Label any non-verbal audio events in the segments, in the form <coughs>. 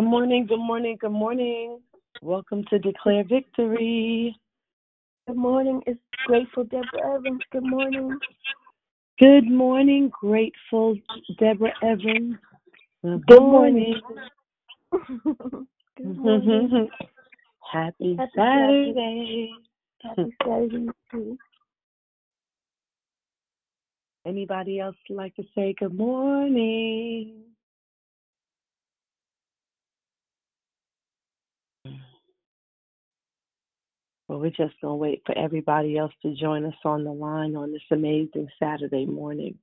Good morning, good morning, good morning. Welcome to Declare Victory. Good morning. It's Grateful Deborah Evans. Good morning. Good morning, grateful Deborah Evans. Good, Good morning. morning. <laughs> Good <laughs> morning. Happy Happy Saturday. Happy Saturday. Anybody else like to say good morning? Well, we're just going to wait for everybody else to join us on the line on this amazing Saturday morning.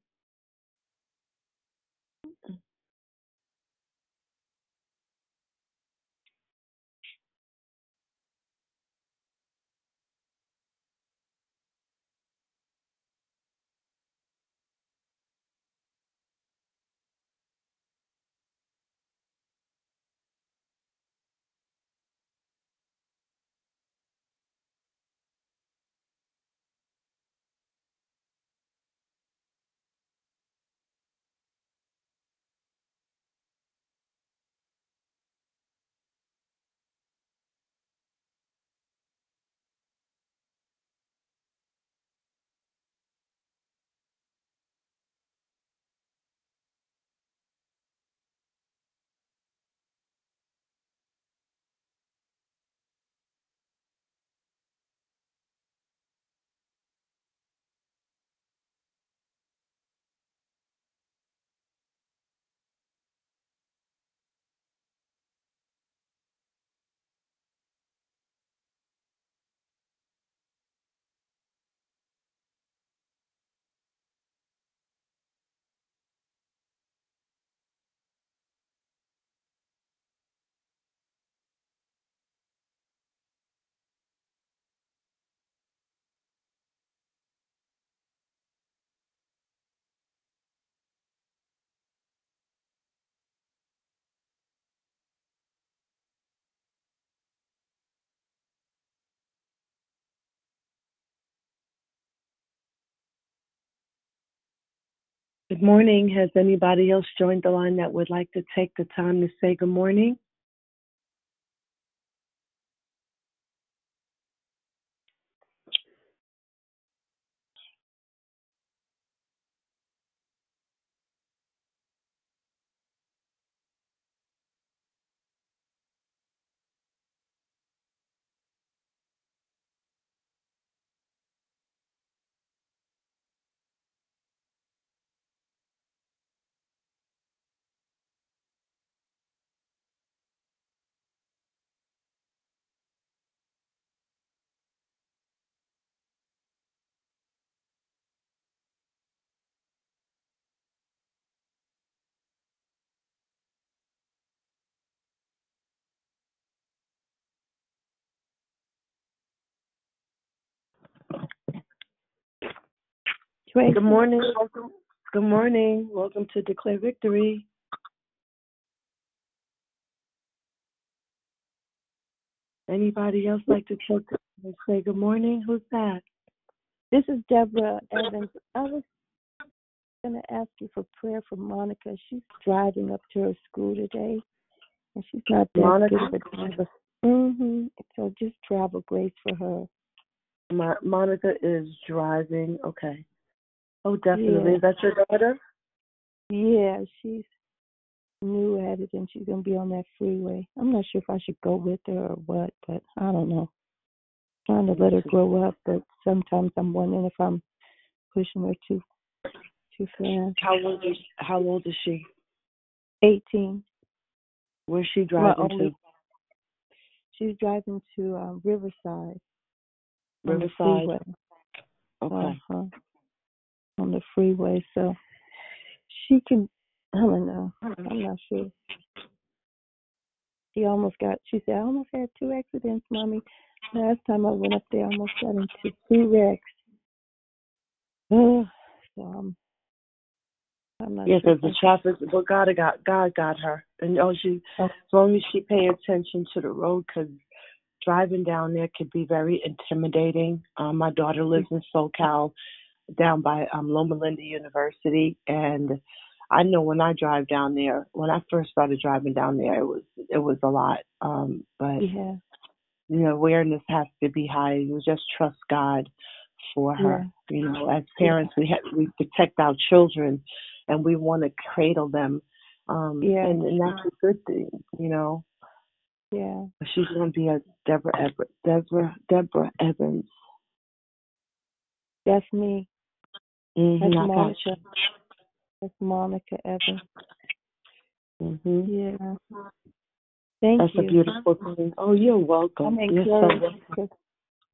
Good morning. Has anybody else joined the line that would like to take the time to say good morning? Good morning. Welcome. Good morning. Welcome to Declare Victory. Anybody else like to the time say good morning? Who's that? This is Deborah Evans. I was going to ask you for prayer for Monica. She's driving up to her school today, and she's not that Monica? good of a driver. hmm So just travel grace for her. Mo- Monica is driving. Okay. Oh, definitely. Yeah. Is that your daughter? Yeah, she's new at it, and she's going to be on that freeway. I'm not sure if I should go with her or what, but I don't know. Trying to let her grow up, but sometimes I'm wondering if I'm pushing her too too fast. How old is How old is she? 18. Where's she driving only, to? she's driving to um, Riverside Riverside. Okay. Uh-huh. On the freeway, so she can. I don't know. I'm not sure. She almost got. She said, "I almost had two accidents, mommy. Last time I went up there, I almost got into two wrecks." Ugh. <sighs> so I'm. I'm not Yeah, sure. the traffic. but God got God got her, and oh, she should- as long as she pay attention to the road, because driving down there could be very intimidating. Um, my daughter lives in SoCal, down by um, Loma Linda University, and I know when I drive down there, when I first started driving down there, it was it was a lot. Um, but Yeah. you know, awareness has to be high. You just trust God for her. You know, as parents, we have we protect our children, and we want to cradle them. Um, Yeah. and, and that's a good thing. You know, Yeah. She's going to be a Deborah Ever- Deborah Deborah Evans. That's me. Mm-hmm, That's I got Monica. That's Monica Evans. you. hmm Yeah. Thank you. That's you. a beautiful thing. Oh, you're welcome. I'm You're so encouraged. welcome. 'cause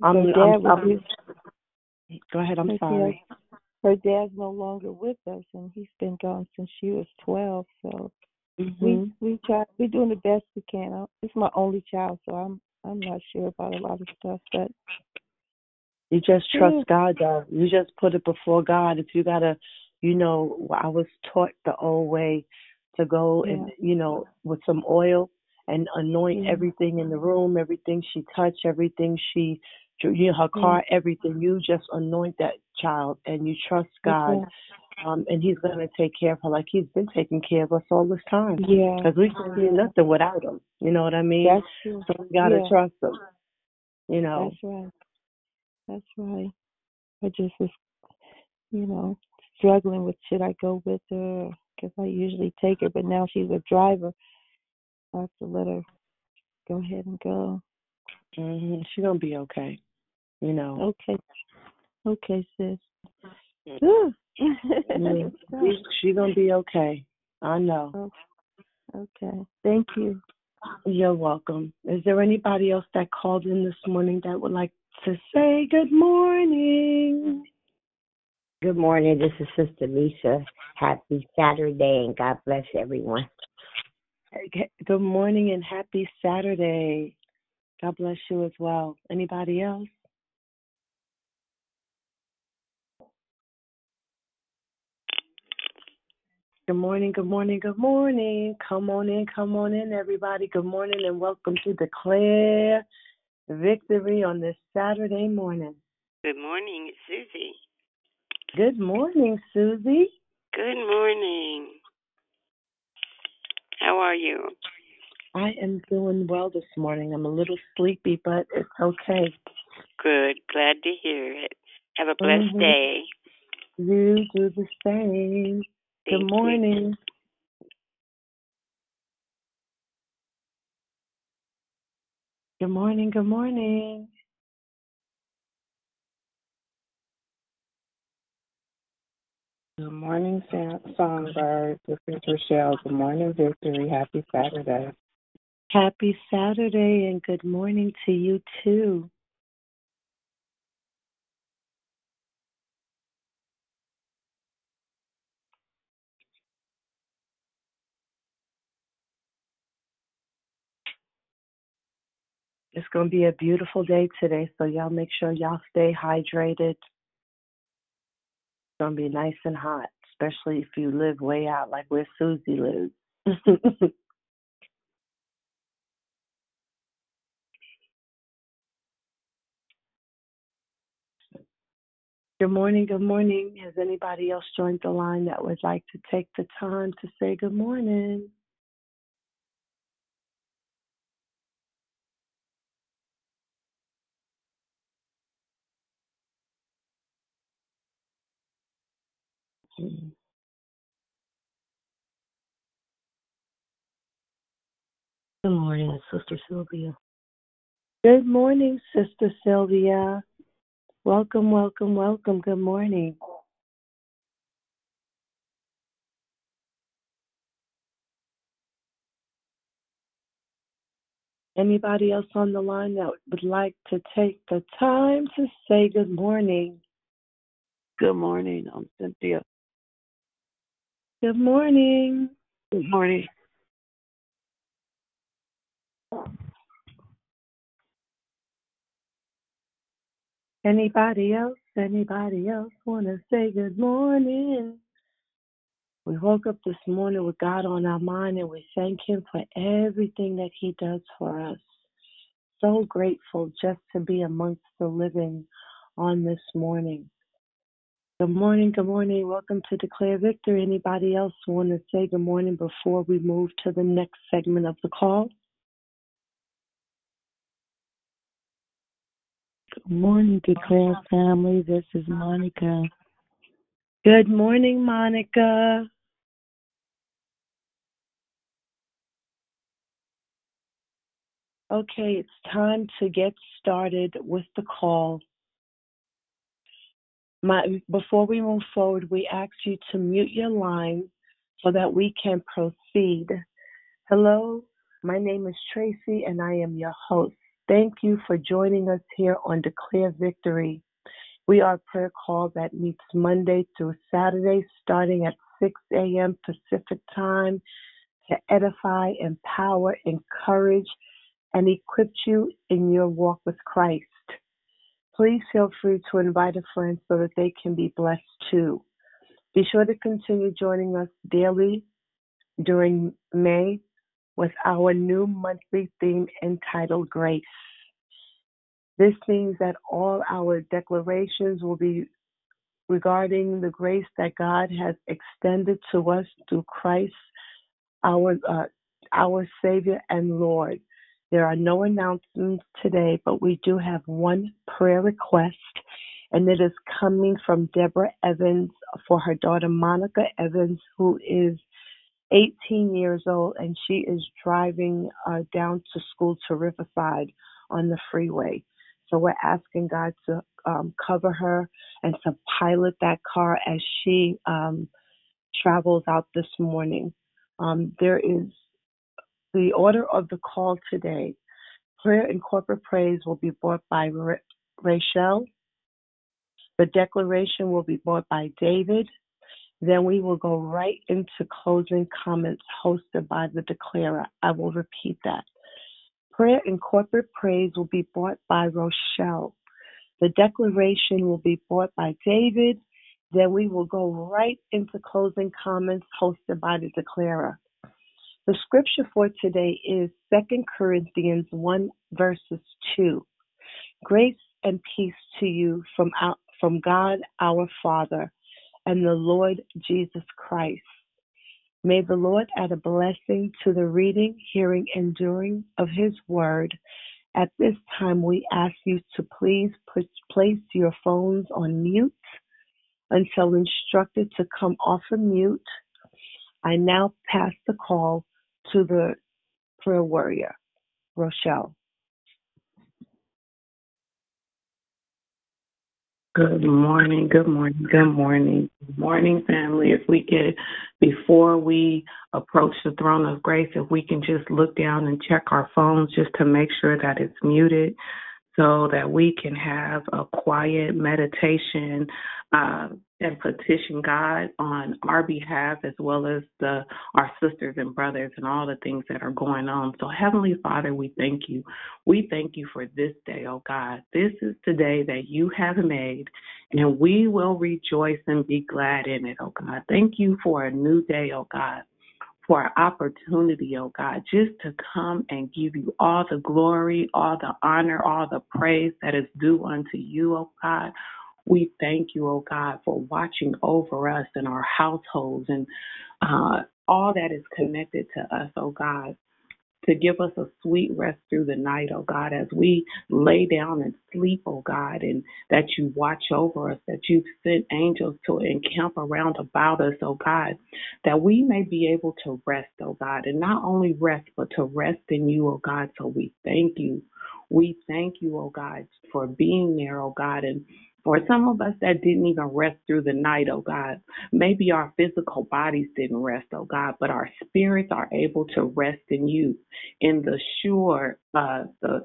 I'm, her I'm, dad was I'm, with- go ahead. I'm her sorry. dad- her dad's no longer with us, and he's been gone since she was 12. So hmm we we try. We're doing the best we can. I- It's my only child, so I'm I'm not sure about a lot of stuff, but You just trust Yeah. God, though. You just put it before God. If you gotta, you know, I was taught the old way to go and you know with some oil and anoint Yeah. everything in the room, everything she touched, everything she, you know, her car, everything. You just anoint that child and you trust God, um, and He's gonna take care of her like He's been taking care of us all this time. yeah, Because we can't do nothing without Him. You know what I mean? that's true. so we gotta yeah. trust Him. You know. That's right. That's why I just was, you know, struggling with should I go with her because I usually take her, but now she's a driver. I have to let her go ahead and go. hmm She's gonna be okay. You know. Okay. Okay, sis. Mm. Yeah, <laughs> she, she gonna be okay. I know. okay. Thank you. You're welcome. Is there anybody else that called in this morning that would like to say good morning? Good morning. This is Sister Lisa. Happy Saturday and God bless everyone. Good morning and happy Saturday. God bless you as well. Anybody else? Good morning, good morning, good morning. Come on in, come on in, everybody. Good morning and welcome to Declare Victory on this Saturday morning. Good morning, it's Susie. Good morning, Susie. Good morning. How are you? I am doing well this morning. I'm a little sleepy, but it's okay. Good. Glad to hear it. Have a blessed Mhm. day. You do the same. Thank Good you. Good morning, good morning. Good morning, Sam- Songbird. This is Rochelle. Good morning, Victory. Happy Saturday. Happy Saturday and good morning to you too. It's going to be a beautiful day today, so y'all make sure y'all stay hydrated. It's going to be nice and hot, especially if you live way out like where Susie lives. <laughs> good morning, good morning. Has anybody else joined the line that would like to take the time to say good morning? Hmm. Good morning, Sister Sylvia. Good morning, Sister Sylvia. Welcome, welcome, welcome. Good morning. Anybody else on the line that would like to take the time to say good morning? Good morning. I'm Cynthia. Good morning. Good morning. Anybody else? Anybody else want to say good morning? We woke up this morning with God on our mind and we thank Him for everything that He does for us. So grateful just to be amongst the living on this morning. Good morning, good morning. Welcome to Declare Victory. Anybody else want to say good morning before we move to the next segment of the call? Good morning, Declare family. This is Monica. Good morning, Monica. Okay, it's time to get started with the call. My, before we move forward, we ask you to mute your line so that we can proceed. Hello, my name is Tracy and I am your host. Thank you for joining us here on Declare Victory. We are a prayer call that meets Monday through Saturday starting at 6 a.m. Pacific time to edify, empower, encourage, and equip you in your walk with Christ. Please feel free to invite a friend so that they can be blessed too. Be sure to continue joining us daily during May with our new monthly theme entitled Grace. This means that all our declarations will be regarding the grace that God has extended to us through Christ, our uh, our Savior and Lord. There are no announcements today, but we do have one prayer request, and it is coming from Deborah Evans for her daughter Monica Evans, who is 18 years old, and she is driving uh, down to school to Riverside on the freeway. So we're asking God to um, cover her and to pilot that car as she um, travels out this morning. Um, there is the order of the call today. Prayer and corporate praise will be brought by Ra- Rachel. The declaration will be brought by David. Then we will go right into closing comments hosted by the declarer. I will repeat that. Prayer and corporate praise will be brought by Rochelle. The declaration will be brought by David. Then we will go right into closing comments hosted by the declarer. The scripture for today is 2 Corinthians 1 verses 2. Grace and peace to you from, our, from God our Father and the Lord Jesus Christ. May the Lord add a blessing to the reading, hearing, and doing of His word. At this time, we ask you to please put, place your phones on mute until instructed to come off of mute. I now pass the call to the prayer warrior, Rochelle. Good morning, good morning, good morning, good morning, family. If we could, before we approach the throne of grace, if we can just look down and check our phones just to make sure that it's muted so that we can have a quiet meditation uh, and petition God on our behalf as well as the our sisters and brothers and all the things that are going on. So Heavenly Father, we thank you. We thank you for this day, oh God. This is the day that you have made and we will rejoice and be glad in it, oh God. Thank you for a new day, oh God for our opportunity, oh God, just to come and give you all the glory, all the honor, all the praise that is due unto you, oh God. We thank you, oh God, for watching over us and our households and uh, all that is connected to us, oh God to give us a sweet rest through the night, oh God, as we lay down and sleep, oh God, and that you watch over us, that you've sent angels to encamp around about us, oh God, that we may be able to rest, oh God, and not only rest, but to rest in you, oh God. So we thank you. We thank you, oh God, for being there, oh God, and for some of us that didn't even rest through the night, oh God, maybe our physical bodies didn't rest, oh God, but our spirits are able to rest in you, in the sure, uh, the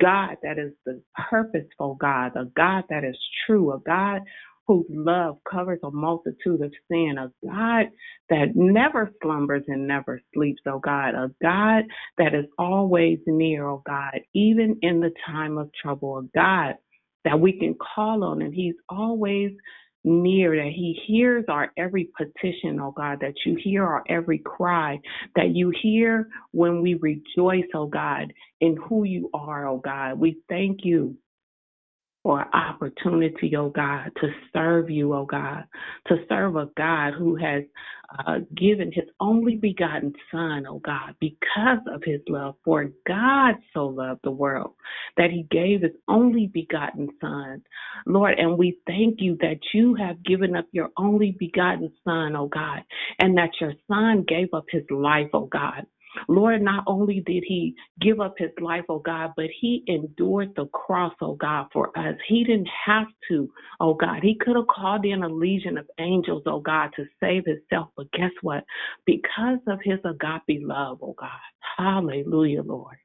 God that is the purposeful God, a God that is true, a God whose love covers a multitude of sin, a God that never slumbers and never sleeps, oh God, a God that is always near, oh God, even in the time of trouble, a God that we can call on and he's always near that he hears our every petition oh god that you hear our every cry that you hear when we rejoice oh god in who you are oh god. We thank you for opportunity, oh God, to serve you, oh God, to serve a God who has uh, given his only begotten Son, oh God, because of his love. For God so loved the world that he gave his only begotten Son. Lord, and we thank you that you have given up your only begotten Son, oh God, and that your Son gave up his life, oh God. Lord, not only did he give up his life, oh God, but he endured the cross, oh God, for us. He didn't have to, oh God. He could have called in a legion of angels, oh God, to save himself. But guess what? Because of his agape love, oh God. Hallelujah, Lord.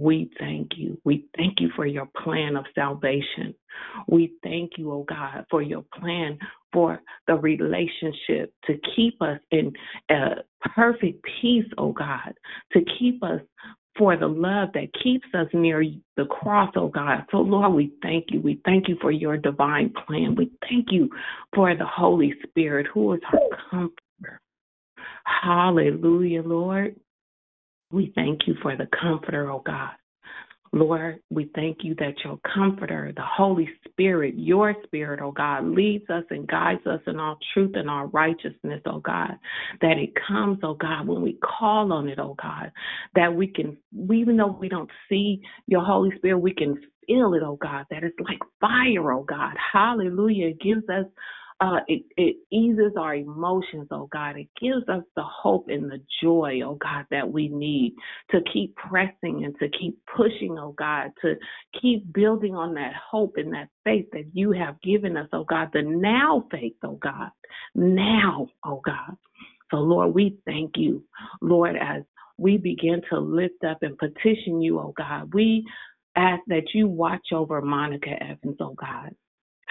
We thank you. We thank you for your plan of salvation. We thank you, oh God, for your plan for the relationship to keep us in uh, perfect peace, oh God, to keep us for the love that keeps us near the cross, oh God. So, Lord, we thank you. We thank you for your divine plan. We thank you for the Holy Spirit, who is our comforter. Hallelujah, Lord. We thank you for the comforter, oh God. Lord, we thank you that your comforter, the Holy Spirit, your spirit, oh God, leads us and guides us in all truth and all righteousness, oh God. That it comes, oh God, when we call on it, oh God, that we can, even though we don't see your Holy Spirit, we can feel it, oh God, that it's like fire, oh God. Hallelujah. It gives us uh, it, it eases our emotions, oh God. It gives us the hope and the joy, oh God, that we need to keep pressing and to keep pushing, oh God, to keep building on that hope and that faith that you have given us, oh God, the now faith, oh God, now, oh God. So, Lord, we thank you, Lord, as we begin to lift up and petition you, oh God. We ask that you watch over Monica Evans, oh God.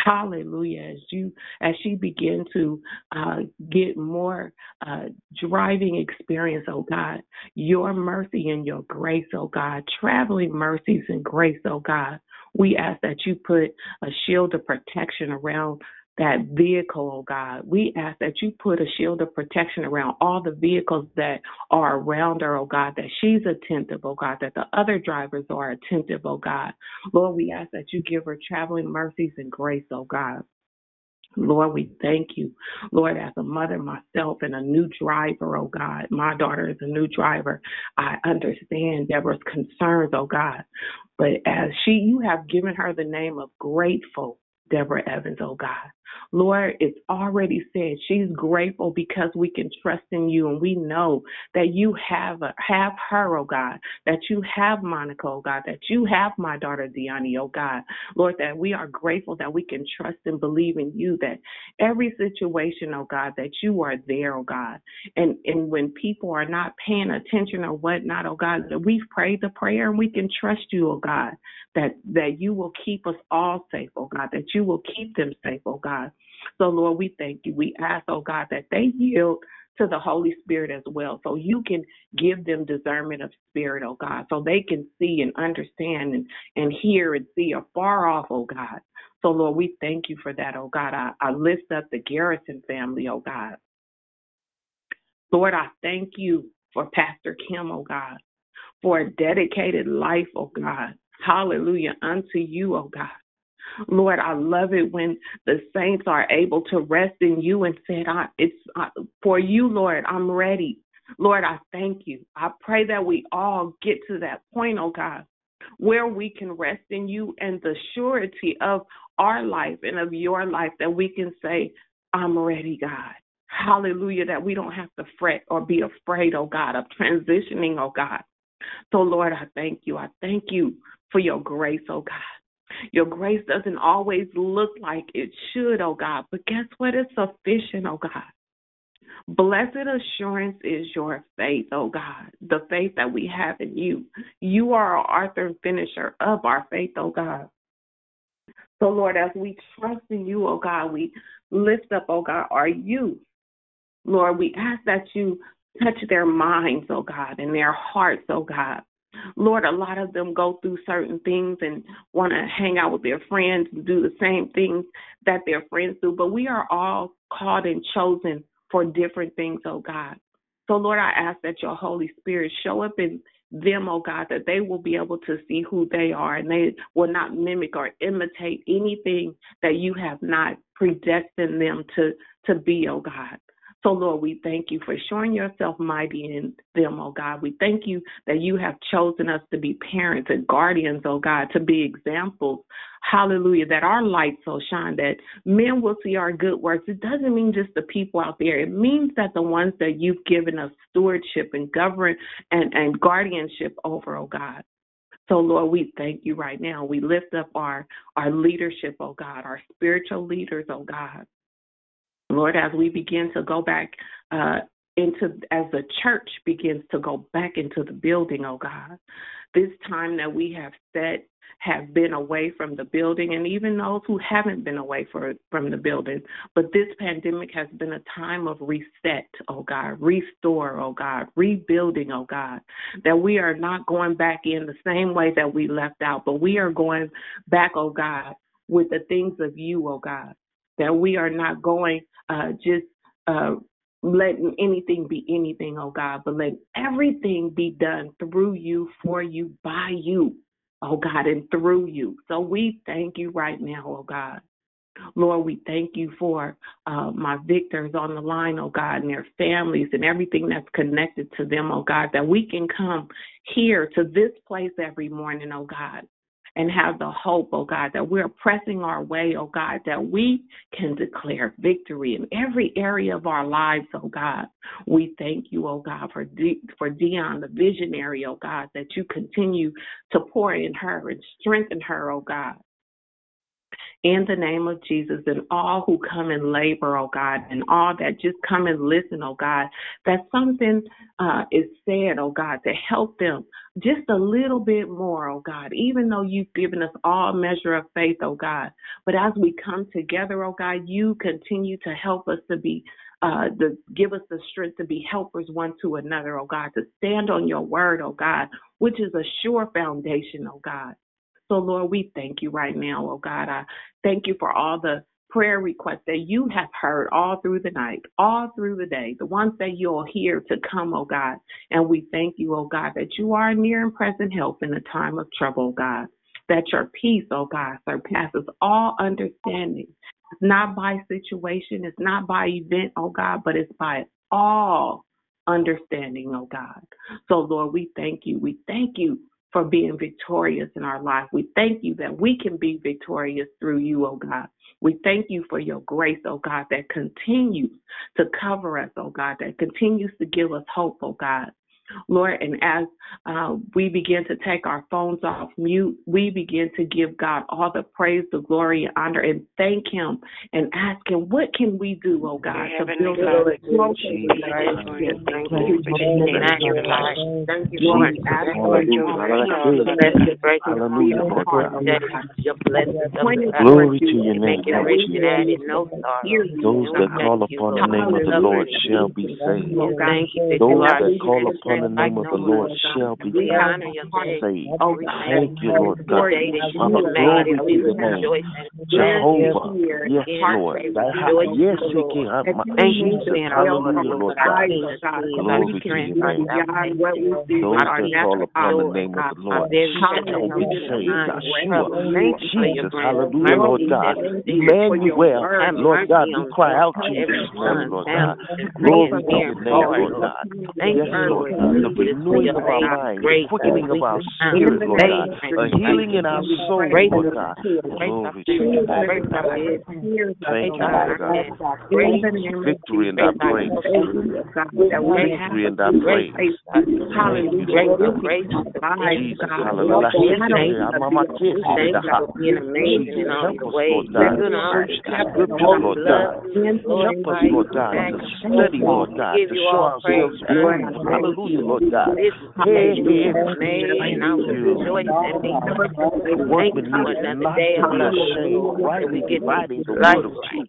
Hallelujah. As you as she begin to uh, get more uh, driving experience, oh God, your mercy and your grace, oh God, traveling mercies and grace, oh God. We ask that you put a shield of protection around that vehicle, oh God. We ask that you put a shield of protection around all the vehicles that are around her, oh God, that she's attentive, oh God, that the other drivers are attentive, oh God. Lord, we ask that you give her traveling mercies and grace, oh God. Lord, we thank you. Lord, as a mother myself and a new driver, oh God, my daughter is a new driver. I understand Deborah's concerns, oh God. But as she, you have given her the name of grateful Deborah Evans, oh God. Lord, it's already said she's grateful because we can trust in you and we know that you have have her, oh God, that you have Monica, oh God, that you have my daughter Deani, oh God. Lord, that we are grateful that we can trust and believe in you that every situation, oh God, that you are there, oh God. And and when people are not paying attention or whatnot, oh God, that we've prayed the prayer and we can trust you, oh God, that that you will keep us all safe, oh God, that you will keep them safe, oh God. So, Lord, we thank you. We ask, oh God, that they yield to the Holy Spirit as well. So you can give them discernment of spirit, oh God, so they can see and understand and, and hear and see afar off, oh God. So, Lord, we thank you for that, oh God. I, I lift up the Garrison family, oh God. Lord, I thank you for Pastor Kim, oh God, for a dedicated life, oh God. Hallelujah unto you, oh God. Lord, I love it when the saints are able to rest in you and said, I, "It's uh, for you, Lord. I'm ready." Lord, I thank you. I pray that we all get to that point, oh God, where we can rest in you and the surety of our life and of your life that we can say, I'm ready, God. Hallelujah, that we don't have to fret or be afraid, oh God, of transitioning, oh God. So, Lord, I thank you. I thank you for your grace, oh God. Your grace doesn't always look like it should, oh God, but guess what? It's sufficient, oh God. Blessed assurance is your faith, oh God, the faith that we have in you. You are our author and finisher of our faith, oh God. So, Lord, as we trust in you, oh God, we lift up, oh God, our youth. Lord, we ask that you touch their minds, oh God, and their hearts, oh God. Lord, a lot of them go through certain things and want to hang out with their friends and do the same things that their friends do, but we are all called and chosen for different things, oh God. So, Lord, I ask that your Holy Spirit show up in them, oh God, that they will be able to see who they are and they will not mimic or imitate anything that you have not predestined them to, to be, oh God. So, Lord, we thank you for showing yourself mighty in them, oh God. We thank you that you have chosen us to be parents and guardians, oh God, to be examples. Hallelujah. That our light so shine that men will see our good works. It doesn't mean just the people out there. It means that the ones that you've given us stewardship and govern and, and guardianship over, oh God. So, Lord, we thank you right now. We lift up our, our leadership, oh God, our spiritual leaders, oh God. Lord, as we begin to go back uh, into, as the church begins to go back into the building, oh God, this time that we have set have been away from the building and even those who haven't been away for, from the building. But this pandemic has been a time of reset, oh God, restore, oh God, rebuilding, oh God, that we are not going back in the same way that we left out, but we are going back, oh God, with the things of you, oh God, that we are not going uh, just uh, letting anything be anything, oh God, but let everything be done through you, for you, by you, oh God, and through you. So we thank you right now, oh God. Lord, we thank you for uh, my victors on the line, oh God, and their families and everything that's connected to them, oh God, that we can come here to this place every morning, oh God, and have the hope, oh God, that we're pressing our way, oh God, that we can declare victory in every area of our lives, oh God. We thank you, oh God, for De- for Dion, the visionary, oh God, that you continue to pour in her and strengthen her, oh God in the name of Jesus and all who come and labor, oh God, and all that just come and listen, oh God, that something uh, is said, oh God, to help them just a little bit more, oh God, even though you've given us all measure of faith, oh God. But as we come together, oh God, you continue to help us to be uh, the, give us the strength to be helpers one to another, oh God, to stand on your word, oh God, which is a sure foundation, oh God. So, Lord, we thank you right now, oh God. I thank you for all the prayer requests that you have heard all through the night, all through the day, the ones that you'll hear to come, oh God. And we thank you, oh God, that you are near and present help in the time of trouble, oh God. That your peace, oh God, surpasses all understanding. It's not by situation, it's not by event, oh God, but it's by all understanding, oh God. So, Lord, we thank you. We thank you for being victorious in our life. We thank you that we can be victorious through you, oh God. We thank you for your grace, oh God, that continues to cover us, oh God, that continues to give us hope, oh God. Lord, and as uh, we begin to take our phones off mute, we begin to give God all the praise, the glory, and honor, and thank Him and ask Him, what can we do, oh God, to build up closer to you? Thank you for Thank you, Lord. Ask for your Glory to your name. Those that call upon the name of the Lord. Shall be saved. Those that call upon the name of the Lord shall be saved. Thank you, Lord God. Father, glory to your name. Jehovah. Yes, Lord. Yes, King. Jesus. Hallelujah, Lord God. Glory to your name. Those that call upon the name of the Lord shall be saved. Yeshua. Jesus. Hallelujah, Lord God. Emmanuel. Lord God, we cry out to you Lord God. Glory to your name, Lord God. Yes, Lord God the renewing of our mind, the quickening of our spirit, Lord God, a healing in our soul, Lord God. Glory to you. Thank you, Lord God. Victory in our praise. Victory in our praise. Hallelujah. Jesus, hallelujah. Mama kiss you. Jesus, help us, Lord God. Search the scriptures, Lord God. Help us, Lord God, study, Lord God, to show ourselves approved. Lord God. Hey, thank you. Workmen need not to be ashamed, Lord. Rightly dividing the word of truth.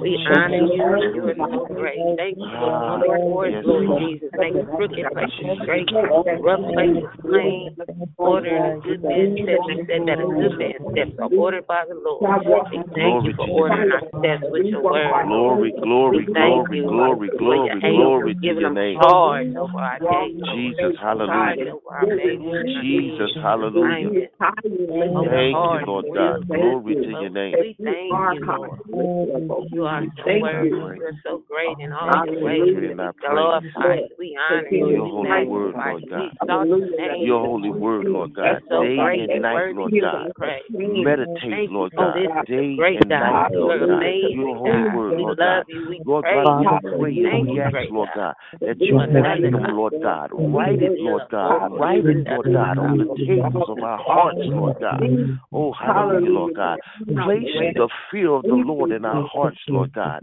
We honor you. You are so great. Thank you for the Lord, Lord Jesus. Make crooked places straight, rough places plain. Order good man steps. You said that a good man steps are ordered by the Lord. We thank you for ordering our steps with your word. Glory, glory, glory, glory, glory, glory to your name. Charge over our days. Jesus, hallelujah. Jesus, hallelujah. Thank you, Lord God. Glory to your name. We thank you, Lord. You are so worthy. You are so great in all your ways. We glorify you. We honor you. Your holy word, Lord God. Your holy word, Lord God. Day and night, Lord God. Meditate, Lord God. Day and night, Lord God. Your holy word, Lord God. Lord God, we pray, we ask, Lord God, that you write them, Lord God. Write it, Lord God. Write it, Lord God, on the tables of our hearts, Lord God. Oh, hallelujah, Lord God. Place the fear of the Lord in our hearts, Lord God.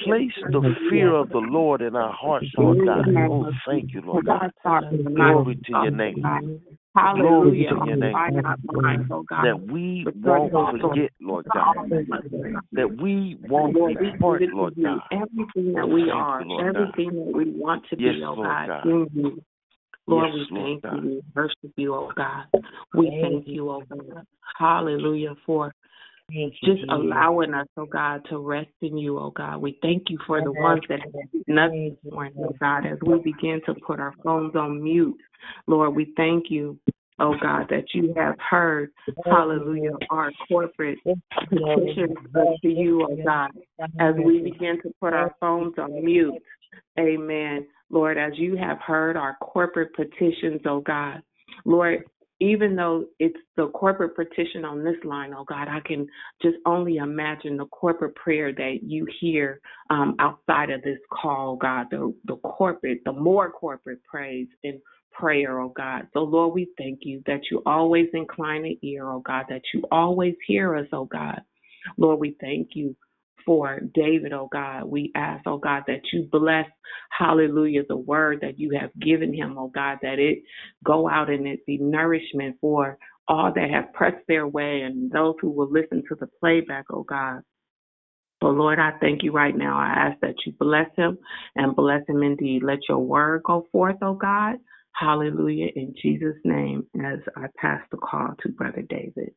Place the fear of the Lord in our hearts, Lord God. Oh, thank you, Lord God. Glory to your name. Glory to your name. That we won't forget, Lord God. That we won't depart, Lord God. Everything that we are, everything that we want to be, oh God, you. Lord, yes, we thank Lord you. We worship you, oh God. We thank you, oh God. Hallelujah for just allowing us, oh God, to rest in you, oh God. We thank you for the ones that have nothing morning, oh God, as we begin to put our phones on mute. Lord, we thank you, oh God, that you have heard, hallelujah, our corporate petitions to you, oh God, as we begin to put our phones on mute. Amen. Lord, as you have heard our corporate petitions, oh God. Lord, even though it's the corporate petition on this line, oh God, I can just only imagine the corporate prayer that you hear um, outside of this call, God, the, the corporate, the more corporate praise and prayer, oh God. So, Lord, we thank you that you always incline an ear, oh God, that you always hear us, oh God. Lord, we thank you for David, oh God. We ask, oh God, that you bless, hallelujah, the word that you have given him, oh God, that it go out and it be nourishment for all that have pressed their way and those who will listen to the playback, oh God. So, Lord, I thank you right now. I ask that you bless him and bless him indeed. Let your word go forth, oh God. Hallelujah. In Jesus' name, as I pass the call to Brother David.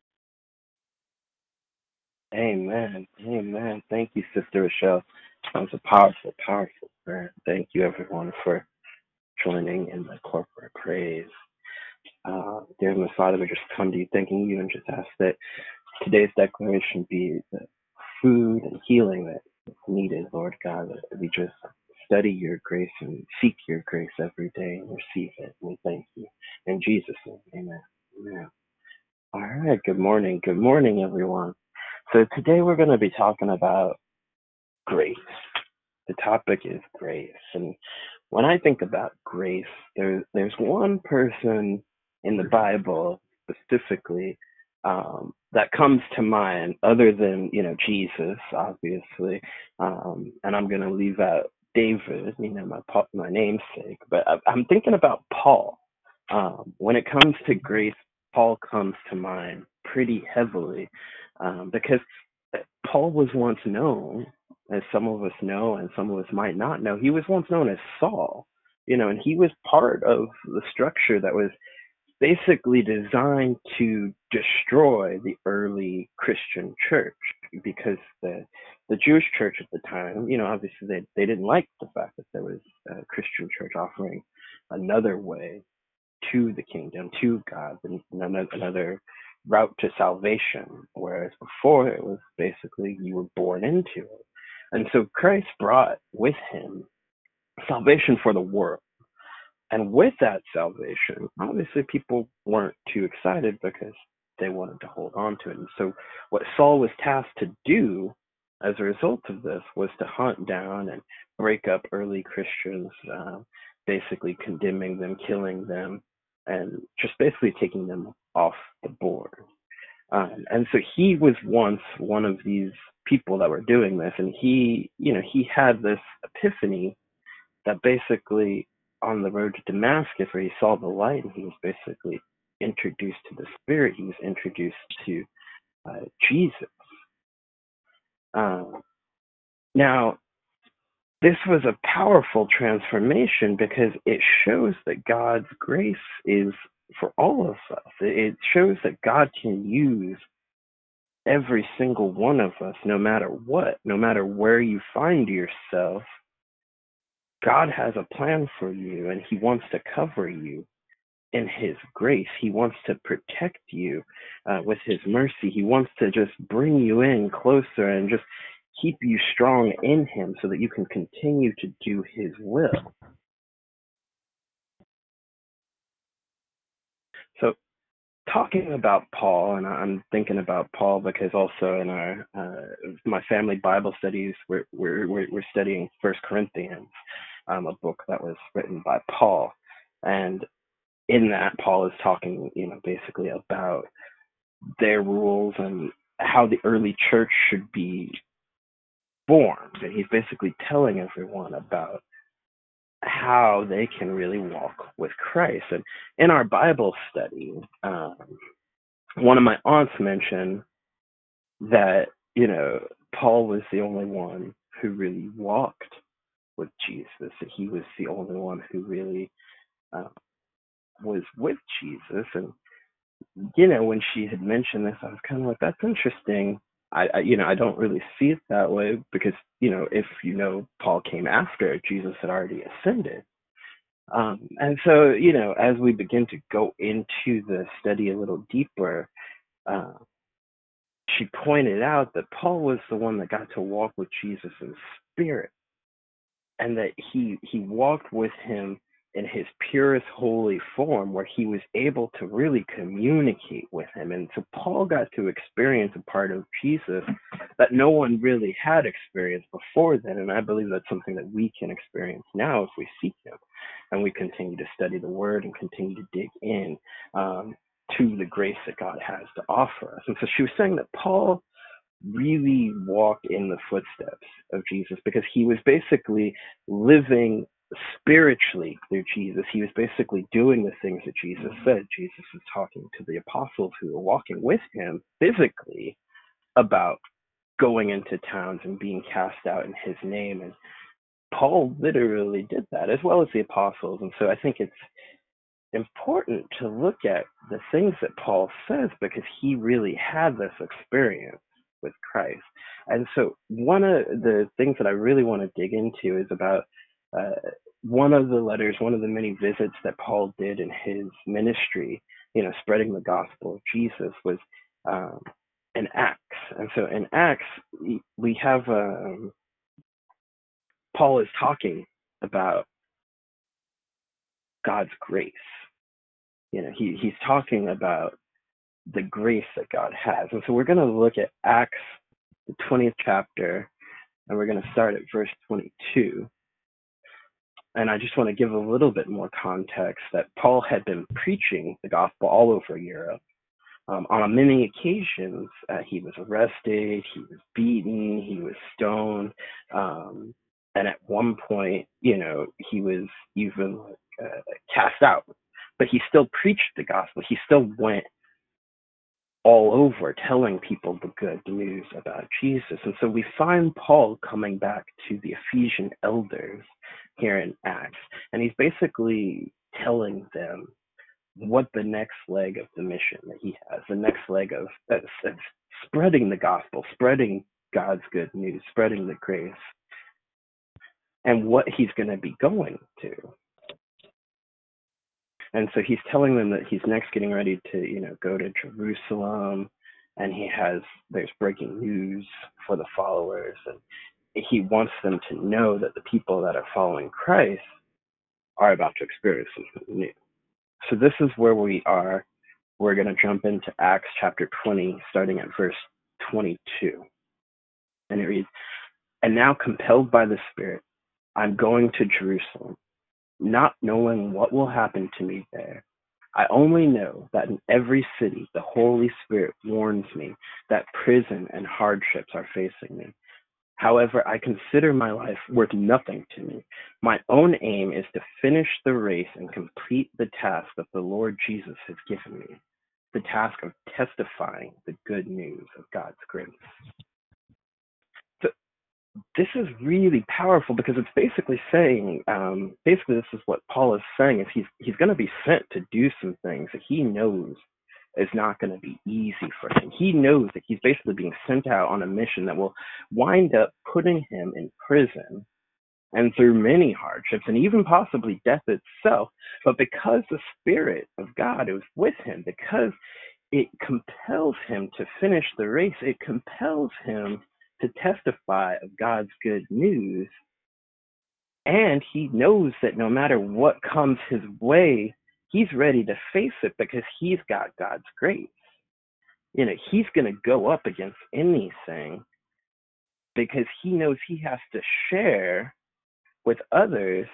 Amen. Amen. Thank you, Sister Rochelle. That was a powerful, powerful prayer. Thank you, everyone, for joining in the corporate praise. Uh, dear Heavenly Father, we just come to you thanking you and just ask that today's declaration be the food and healing that is needed, Lord God, that we just study your grace and seek your grace every day and receive it. We thank you. In Jesus' name, amen. Amen. All right. Good morning. Good morning, everyone. So today we're going to be talking about grace. The topic is grace. And when I think about grace, there's there's one person in the Bible specifically um, that comes to mind, other than you know Jesus, obviously, um, and I'm going to leave out David, you know, my my namesake. But I, I'm thinking about Paul. Um, when it comes to grace, Paul comes to mind pretty heavily um, because Paul was once known, as some of us know and some of us might not know, he was once known as Saul, you know, and he was part of the structure that was basically designed to destroy the early Christian church because the the Jewish church at the time, you know, obviously they they didn't like the fact that there was a Christian church offering another way to the kingdom, to God, and another, another route to salvation, whereas before it was basically you were born into it. And so Christ brought with him salvation for the world. And with that salvation, obviously people weren't too excited because they wanted to hold on to it. And so what Saul was tasked to do as a result of this was to hunt down and break up early Christians, uh, basically condemning them, killing them, and just basically taking them off the board. Um, and so he was once one of these people that were doing this, and he, you know, he had this epiphany that basically on the road to Damascus, where he saw the light, and he was basically introduced to the Spirit. He was introduced to uh, Jesus, Um, now, this was a powerful transformation because it shows that God's grace is for all of us. It shows that God can use every single one of us, no matter what, no matter where you find yourself. God has a plan for you and He wants to cover you in His grace. He wants to protect you uh, with His mercy. He wants to just bring you in closer and just keep you strong in Him so that you can continue to do His will. So, talking about Paul, and I'm thinking about Paul because also in our uh, my family Bible studies, we're we're we're studying First Corinthians, um, a book that was written by Paul, and in that Paul is talking, you know, basically about their rules and how the early church should be formed. And he's basically telling everyone about how they can really walk with Christ. And in our Bible study, um, one of my aunts mentioned that, you know, Paul was the only one who really walked with Jesus, that he was the only one who really uh, was with Jesus. And, you know, when she had mentioned this, I was kind of like, that's interesting I, I, you know I don't really see it that way because you know if you know Paul came after Jesus had already ascended, um, and so you know as we begin to go into the study a little deeper, uh, she pointed out that Paul was the one that got to walk with Jesus in spirit, and that he he walked with him in his purest holy form where he was able to really communicate with him. And so paul got to experience a part of jesus that no one really had experienced before then. And i believe that's something that we can experience now if we seek him and we continue to study the word and continue to dig in um, to the grace that god has to offer us. And so she was saying that paul really walked in the footsteps of jesus because he was basically living spiritually through Jesus. He was basically doing the things that Jesus said. Jesus was talking to the apostles who were walking with him physically about going into towns and being cast out in his name. And Paul literally did that, as well as the apostles. And so I think it's important to look at the things that Paul says because he really had this experience with Christ. And so one of the things that I really want to dig into is about uh, one of the letters, one of the many visits that Paul did in his ministry, you know, spreading the gospel of Jesus was um, in Acts. And so in Acts, we have um, Paul is talking about God's grace. You know, he, he's talking about the grace that God has. And so we're going to look at Acts, the 20th chapter, and we're going to start at verse 22 and I just want to give a little bit more context that Paul had been preaching the gospel all over Europe. Um, on many occasions, uh, he was arrested, he was beaten, he was stoned, um, and at one point, you know, he was even uh, cast out. But he still preached the gospel. He still went all over telling people the good news about Jesus. And so we find Paul coming back to the Ephesian elders here in Acts, and he's basically telling them what the next leg of the mission that he has, the next leg of uh, spreading the gospel, spreading God's good news, spreading the grace, and what he's going to be going to. And so he's telling them that he's next getting ready to, you know, go to Jerusalem, and he has there's breaking news for the followers, and he wants them to know that the people that are following Christ are about to experience something new. So this is where we are. We're going to jump into Acts chapter 20, starting at verse 22. And it reads, And now compelled by the Spirit, I'm going to Jerusalem, not knowing what will happen to me there. I only know that in every city the Holy Spirit warns me that prison and hardships are facing me. However, I consider my life worth nothing to me. My own aim is to finish the race and complete the task that the Lord Jesus has given me the task of testifying the good news of God's grace. this is really powerful because it's basically saying, um, basically, this is what Paul is saying: is he's he's going to be sent to do some things that he knows is not going to be easy for him. He knows that he's basically being sent out on a mission that will wind up putting him in prison and through many hardships and even possibly death itself. But because the Spirit of God is with him, because it compels him to finish the race, it compels him to testify of God's good news. And he knows that no matter what comes his way, he's ready to face it because he's got God's grace. You know, he's going to go up against anything because he knows he has to share with others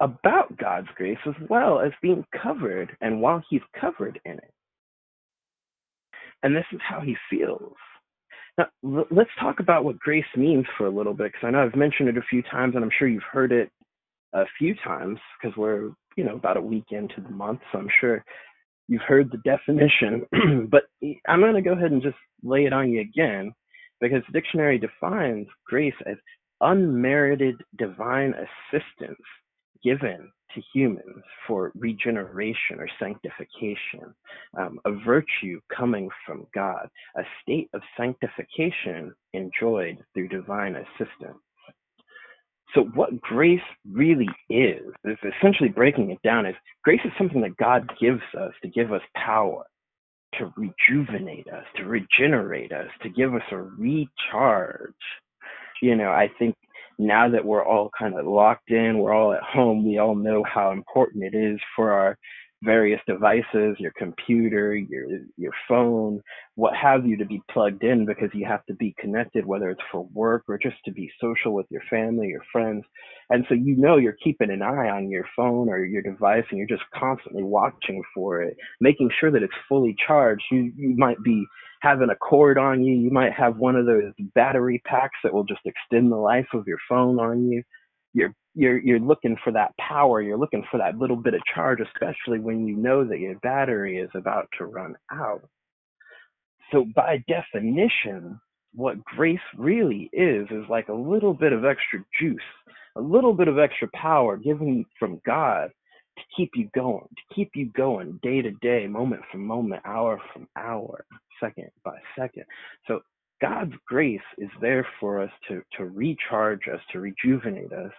about God's grace as well as being covered and while he's covered in it. And this is how he feels. Now, let's talk about what grace means for a little bit, because I know I've mentioned it a few times, and I'm sure you've heard it a few times, because we're, you know, about a week into the month, so I'm sure you've heard the definition. <clears throat> but I'm going to go ahead and just lay it on you again, because the dictionary defines grace as unmerited divine assistance given to humans for regeneration or sanctification, um, a virtue coming from God, a state of sanctification enjoyed through divine assistance. So, what grace really is, is essentially breaking it down, is grace is something that God gives us to give us power, to rejuvenate us, to regenerate us, to give us a recharge. You know, I think now that we're all kind of locked in, we're all at home, we all know how important it is for our various devices, your computer, your your phone, what have you to be plugged in because you have to be connected whether it's for work or just to be social with your family, your friends. And so you know you're keeping an eye on your phone or your device and you're just constantly watching for it, making sure that it's fully charged. You you might be having a cord on you. You might have one of those battery packs that will just extend the life of your phone on you. You're you're you're looking for that power. You're looking for that little bit of charge, especially when you know that your battery is about to run out. So by definition, what grace really is is like a little bit of extra juice, a little bit of extra power given from God to keep you going, to keep you going day to day, moment from moment, hour from hour, second by second. So God's grace is there for us to, to recharge us, to rejuvenate us,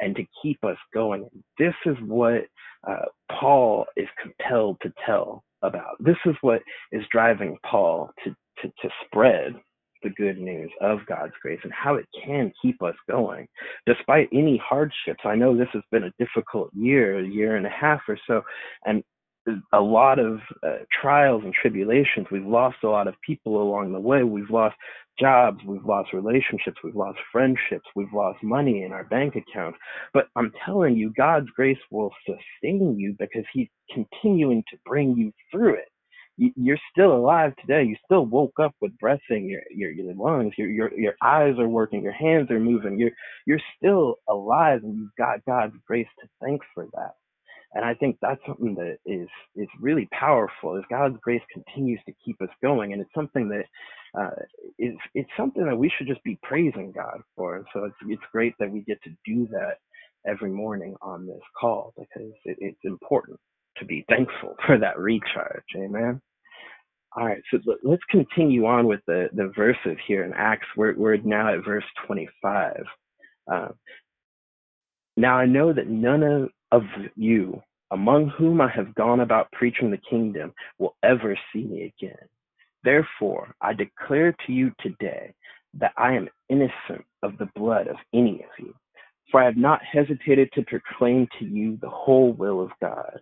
and to keep us going. This is what uh, Paul is compelled to tell about. This is what is driving Paul to, to, to spread the good news of God's grace and how it can keep us going despite any hardships. I know this has been a difficult year, a year and a half or so, and a lot of uh, trials and tribulations. We've lost a lot of people along the way. We've lost jobs, we've lost relationships, we've lost friendships, we've lost money in our bank accounts. But I'm telling you, God's grace will sustain you because He's continuing to bring you through it you're still alive today. You still woke up with breath in your your, your lungs. Your your your eyes are working. Your hands are moving. You're you're still alive, and you've got God's grace to thank for that. And I think that's something that is is really powerful. Is God's grace continues to keep us going, and it's something that uh, is it's something that we should just be praising God for. And so it's it's great that we get to do that every morning on this call because it, it's important to be thankful <laughs> for that recharge. Amen. All right, so let's continue on with the, the verses here in Acts. We're, we're now at verse 25. Uh, now I know that none of, of you among whom I have gone about preaching the kingdom will ever see me again. Therefore, I declare to you today that I am innocent of the blood of any of you, for I have not hesitated to proclaim to you the whole will of God.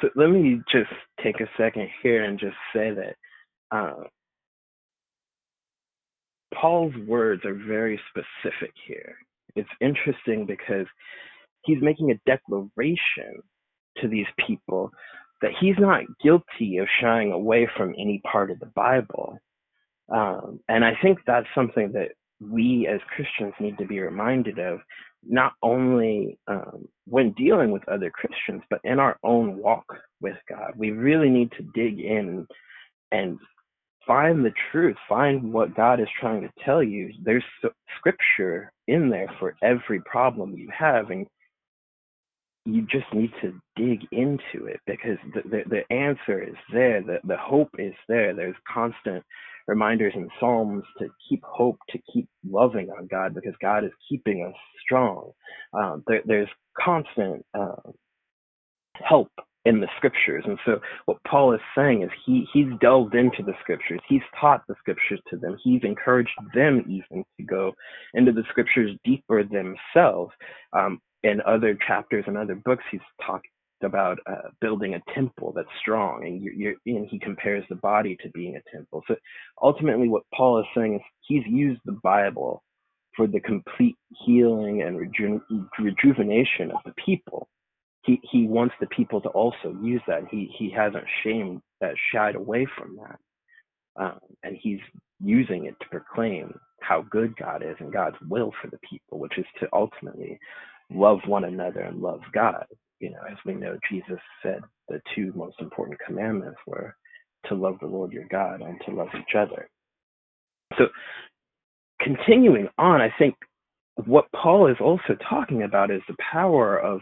So let me just take a second here and just say that uh, Paul's words are very specific here. It's interesting because he's making a declaration to these people that he's not guilty of shying away from any part of the Bible. Um, and I think that's something that we as Christians need to be reminded of, not only um, when dealing with other Christians, but in our own walk with God. We really need to dig in and find the truth, find what God is trying to tell you. There's scripture in there for every problem you have, and you just need to dig into it because the, the, the answer is there. The, the hope is there. There's constant reminders in Psalms to keep hope, to keep loving on God because God is keeping us strong. Um, there, there's constant uh, help in the scriptures. And so what Paul is saying is he he's delved into the scriptures. He's taught the scriptures to them. He's encouraged them even to go into the scriptures deeper themselves. Um, in other chapters and other books, he's talked about uh, building a temple that's strong, and you're, you're, and he compares the body to being a temple. So ultimately, what Paul is saying is he's used the Bible for the complete healing and reju- rejuvenation of the people he he wants the people to also use that. He he hasn't shamed that shied away from that, um, and he's using it to proclaim how good God is and God's will for the people, which is to ultimately love one another and love God. You know, as we know, Jesus said the two most important commandments were to love the Lord your God and to love each other. So, continuing on, I think what Paul is also talking about is the power of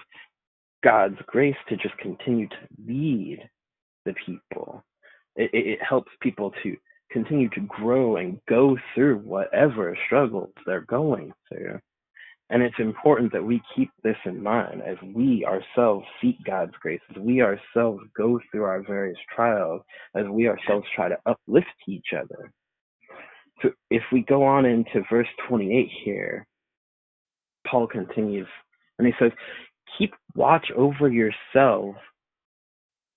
God's grace to just continue to lead the people. It, it, helps people to continue to grow and go through whatever struggles they're going through. And it's important that we keep this in mind as we ourselves seek God's grace, as we ourselves go through our various trials, as we ourselves try to uplift each other. So if we go on into verse 28 here, Paul continues and he says, keep watch over yourself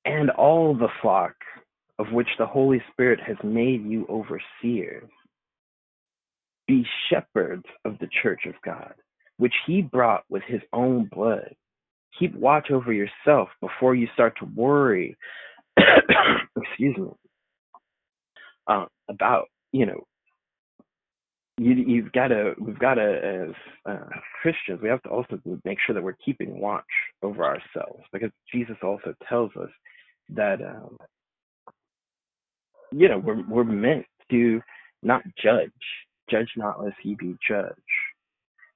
and all the flock of which the Holy Spirit has made you overseers. Be shepherds of the church of God, which he brought with his own blood. Keep watch over yourself before you start to worry, <coughs> excuse me, uh, about, you know, you, you've got to we've got to as uh, Christians we have to also make sure that we're keeping watch over ourselves because Jesus also tells us that um, you know we're we're meant to not judge judge not lest ye be judged.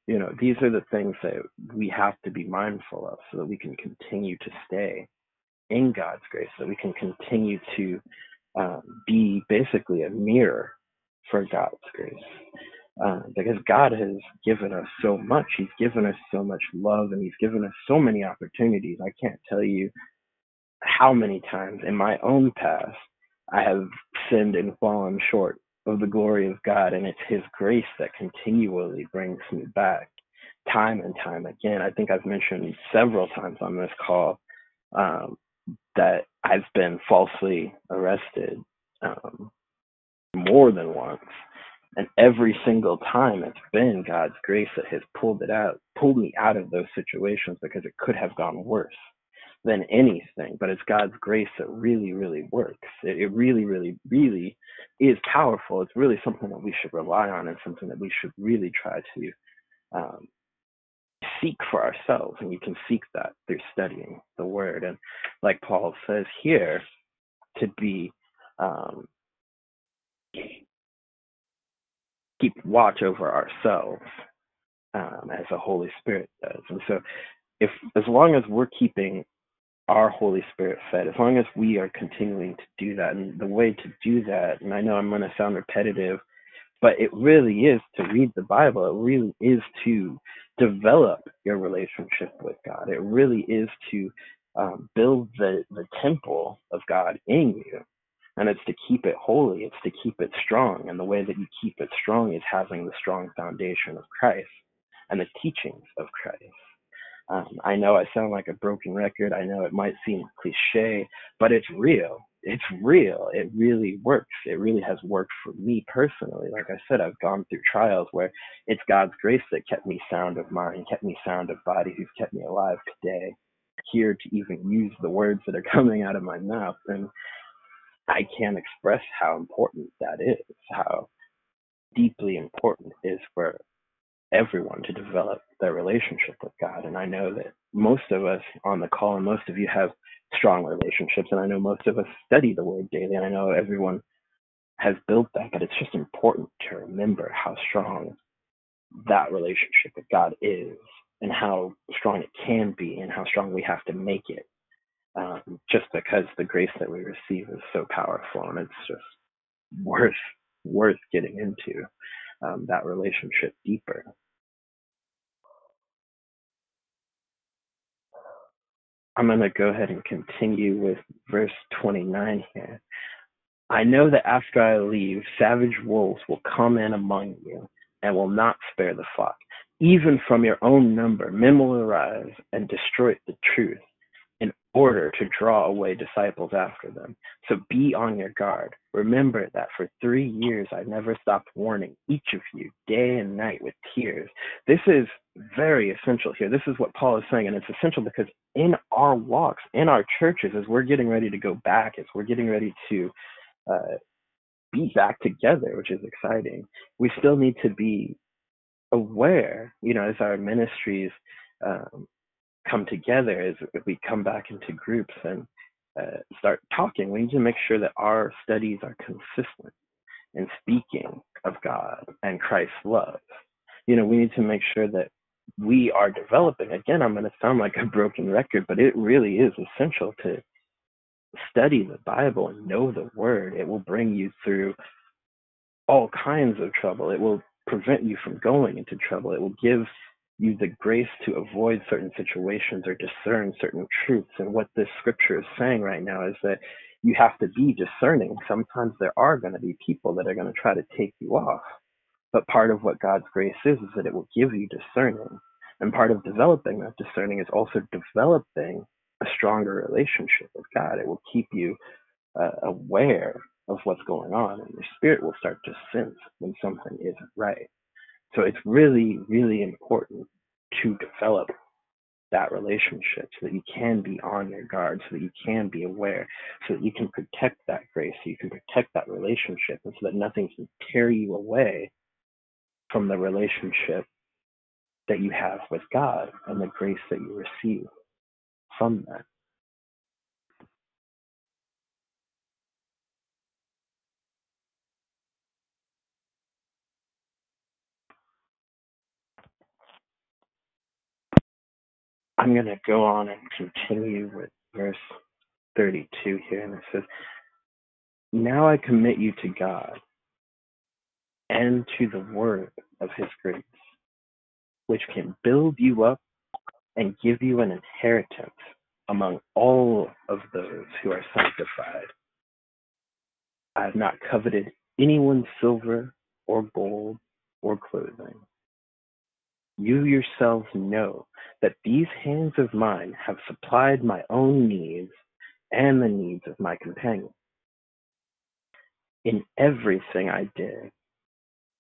You know these are the things that we have to be mindful of so that we can continue to stay in God's grace so that we can continue to um, be basically a mirror for God's grace uh, because God has given us so much. He's given us so much love and He's given us so many opportunities. I can't tell you how many times in my own past I have sinned and fallen short of the glory of God, and it's His grace that continually brings me back time and time again. I think I've mentioned several times on this call um, that I've been falsely arrested um, more than once and every single time it's been God's grace that has pulled it out, pulled me out of those situations because it could have gone worse than anything. But it's God's grace that really, really works. It, it really, really, really is powerful. It's really something that we should rely on and something that we should really try to um, seek for ourselves. And you can seek that through studying the Word. And like Paul says here, to be um, keep watch over ourselves um, as the Holy Spirit does. And so, if as long as we're keeping our Holy Spirit fed, as long as we are continuing to do that, and the way to do that, and I know I'm going to sound repetitive, but it really is to read the Bible. It really is to develop your relationship with God. It really is to um, build the, the temple of God in you and it's to keep it holy it's to keep it strong and the way that you keep it strong is having the strong foundation of christ and the teachings of christ. Um, i know i sound like a broken record i know it might seem cliche but it's real it's real it really works it really has worked for me personally. Like i said i've gone through trials where it's god's grace that kept me sound of mind kept me sound of body who's kept me alive today here to even use the words that are <laughs> coming out of my mouth and I can't express how important that is, how deeply important it is for everyone to develop their relationship with God. And I know that most of us on the call and most of you have strong relationships. And I know most of us study the word daily. And I know everyone has built that, but it's just important to remember how strong that relationship with God is and how strong it can be and how strong we have to make it. Um, just because the grace that we receive is so powerful and it's just worth worth getting into um, that relationship deeper. I'm going to go ahead and continue with verse 29 here. I know that after I leave, savage wolves will come in among you and will not spare the flock. Even from your own number, men will arise and destroy the truth order to draw away disciples after them. So be on your guard. Remember that for three years I never stopped warning each of you day and night with tears. This is very essential here. This is what Paul is saying, and it's essential because in our walks, in our churches, as we're getting ready to go back, as we're getting ready to uh, be back together, which is exciting, we still need to be aware, you know, as our ministries um, come together, as we come back into groups and uh, start talking, we need to make sure that our studies are consistent in speaking of God and Christ's love. You know, we need to make sure that we are developing. Again, I'm going to sound like a broken record, but it really is essential to study the Bible and know the Word. It will bring you through all kinds of trouble. It will prevent you from going into trouble. It will give you the grace to avoid certain situations or discern certain truths. And what this scripture is saying right now is that you have to be discerning. Sometimes there are going to be people that are going to try to take you off. But part of what God's grace is, is that it will give you discerning. And part of developing that discerning is also developing a stronger relationship with God. It will keep you uh, aware of what's going on, and your spirit will start to sense when something isn't right. So it's really, really important to develop that relationship so that you can be on your guard, so that you can be aware, so that you can protect that grace, so you can protect that relationship, and so that nothing can tear you away from the relationship that you have with God and the grace that you receive from that. I'm going to go on and continue with verse 32 here, and it says, Now I commit you to God and to the word of his grace, which can build you up and give you an inheritance among all of those who are sanctified. I have not coveted anyone's silver or gold or clothing. You yourselves know that these hands of mine have supplied my own needs and the needs of my companions. In everything I did,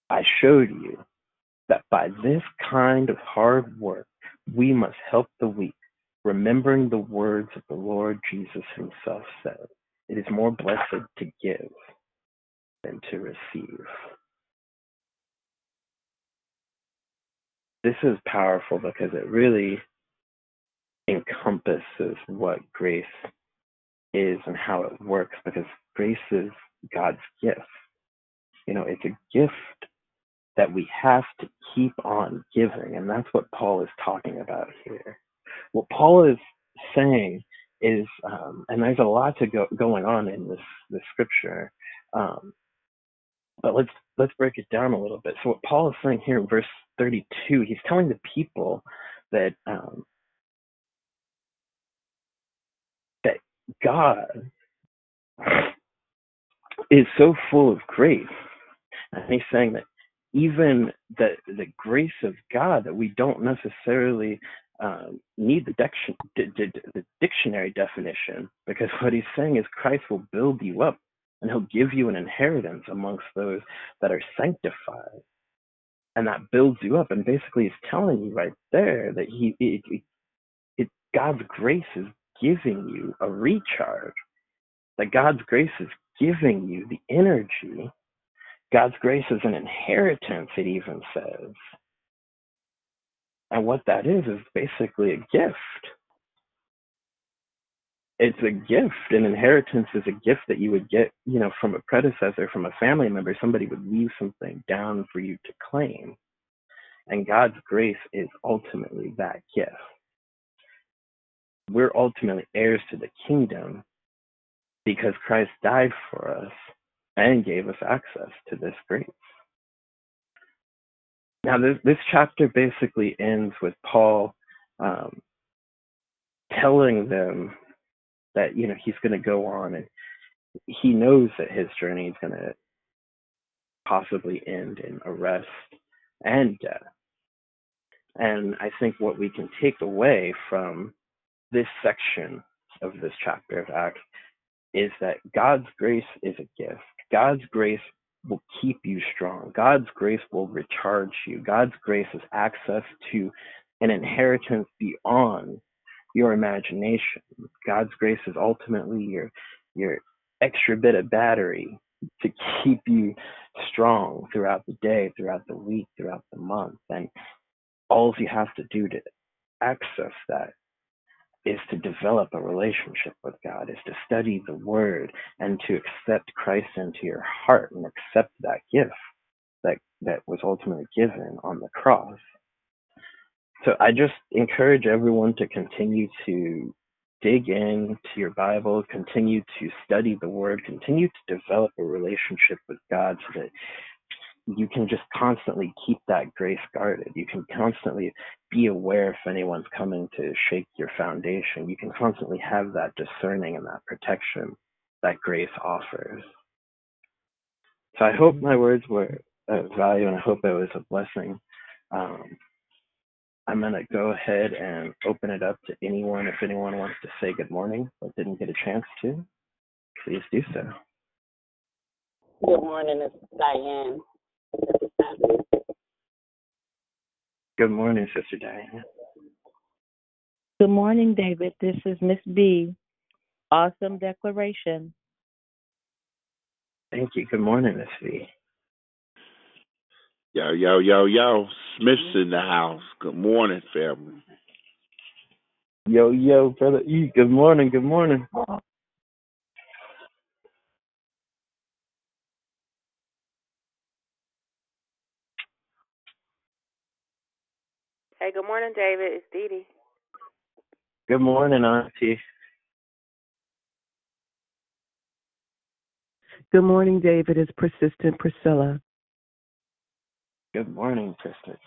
I showed you that by this kind of hard work we must help the weak, remembering the words of the Lord Jesus himself said, It is more blessed to give than to receive. This is powerful because it really encompasses what grace is and how it works because grace is God's gift. You know, it's a gift that we have to keep on giving. And that's what Paul is talking about here. What Paul is saying is, um, and there's a lot to go, going on in this, this scripture. Um, but let's let's break it down a little bit. So what Paul is saying here in verse 32, he's telling the people that um, that God is so full of grace, and he's saying that even the the grace of God that we don't necessarily um, need the, the dictionary definition because what he's saying is Christ will build you up and he'll give you an inheritance amongst those that are sanctified and that builds you up and basically he's telling you right there that he it, it God's grace is giving you a recharge that God's grace is giving you the energy God's grace is an inheritance, it even says. And what that is, is basically a gift. It's a gift. An inheritance is a gift that you would get, you know, from a predecessor, from a family member. Somebody would leave something down for you to claim. And God's grace is ultimately that gift. We're ultimately heirs to the kingdom because Christ died for us and gave us access to this grace. Now, this, this chapter basically ends with Paul um, telling them that you know he's going to go on and he knows that his journey is going to possibly end in arrest and death. And I think what we can take away from this section of this chapter of Acts is that God's grace is a gift. God's grace will keep you strong. God's grace will recharge you. God's grace is access to an inheritance beyond your imagination. God's grace is ultimately your your extra bit of battery to keep you strong throughout the day, throughout the week, throughout the month. And all you have to do to access that is to develop a relationship with God, is to study the Word and to accept Christ into your heart and accept that gift that, that was ultimately given on the cross. So I just encourage everyone to continue to dig into your Bible, continue to study the Word, continue to develop a relationship with God so that you can just constantly keep that grace guarded. You can constantly be aware if anyone's coming to shake your foundation. You can constantly have that discerning and that protection that grace offers. So I hope my words were of value and I hope it was a blessing. Um, I'm going to go ahead and open it up to anyone. If anyone wants to say good morning but didn't get a chance to, please do so. Good morning, it's Diane. Good morning, Sister Diane. Good morning, David. This is Miss B. Awesome declaration. Thank you. Good morning, Miss V. Yo, yo, yo, yo. Smith's mm-hmm. in the house. Good morning, family. Yo, yo, brother E. Good morning. Good morning. Hey, good morning, David. It's Dee Dee. Good morning, Auntie. Good morning, David. It's Persistent Priscilla. Good morning, Kristen.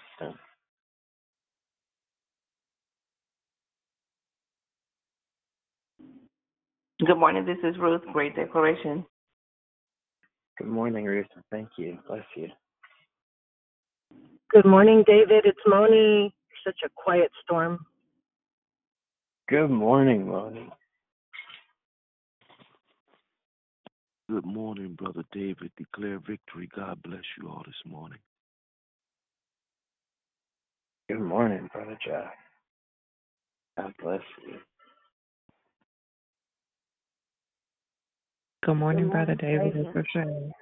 Good morning. This is Ruth. Great declaration. Good morning, Ruth. Thank you. Bless you. Good morning, David. It's Moni. Such a quiet storm. Good morning, Moni. Good morning, Brother David. Declare victory. God bless you all this morning. Good morning, Brother Jack. God bless you. Good morning, Good Brother morning, David. David. It's Rochelle.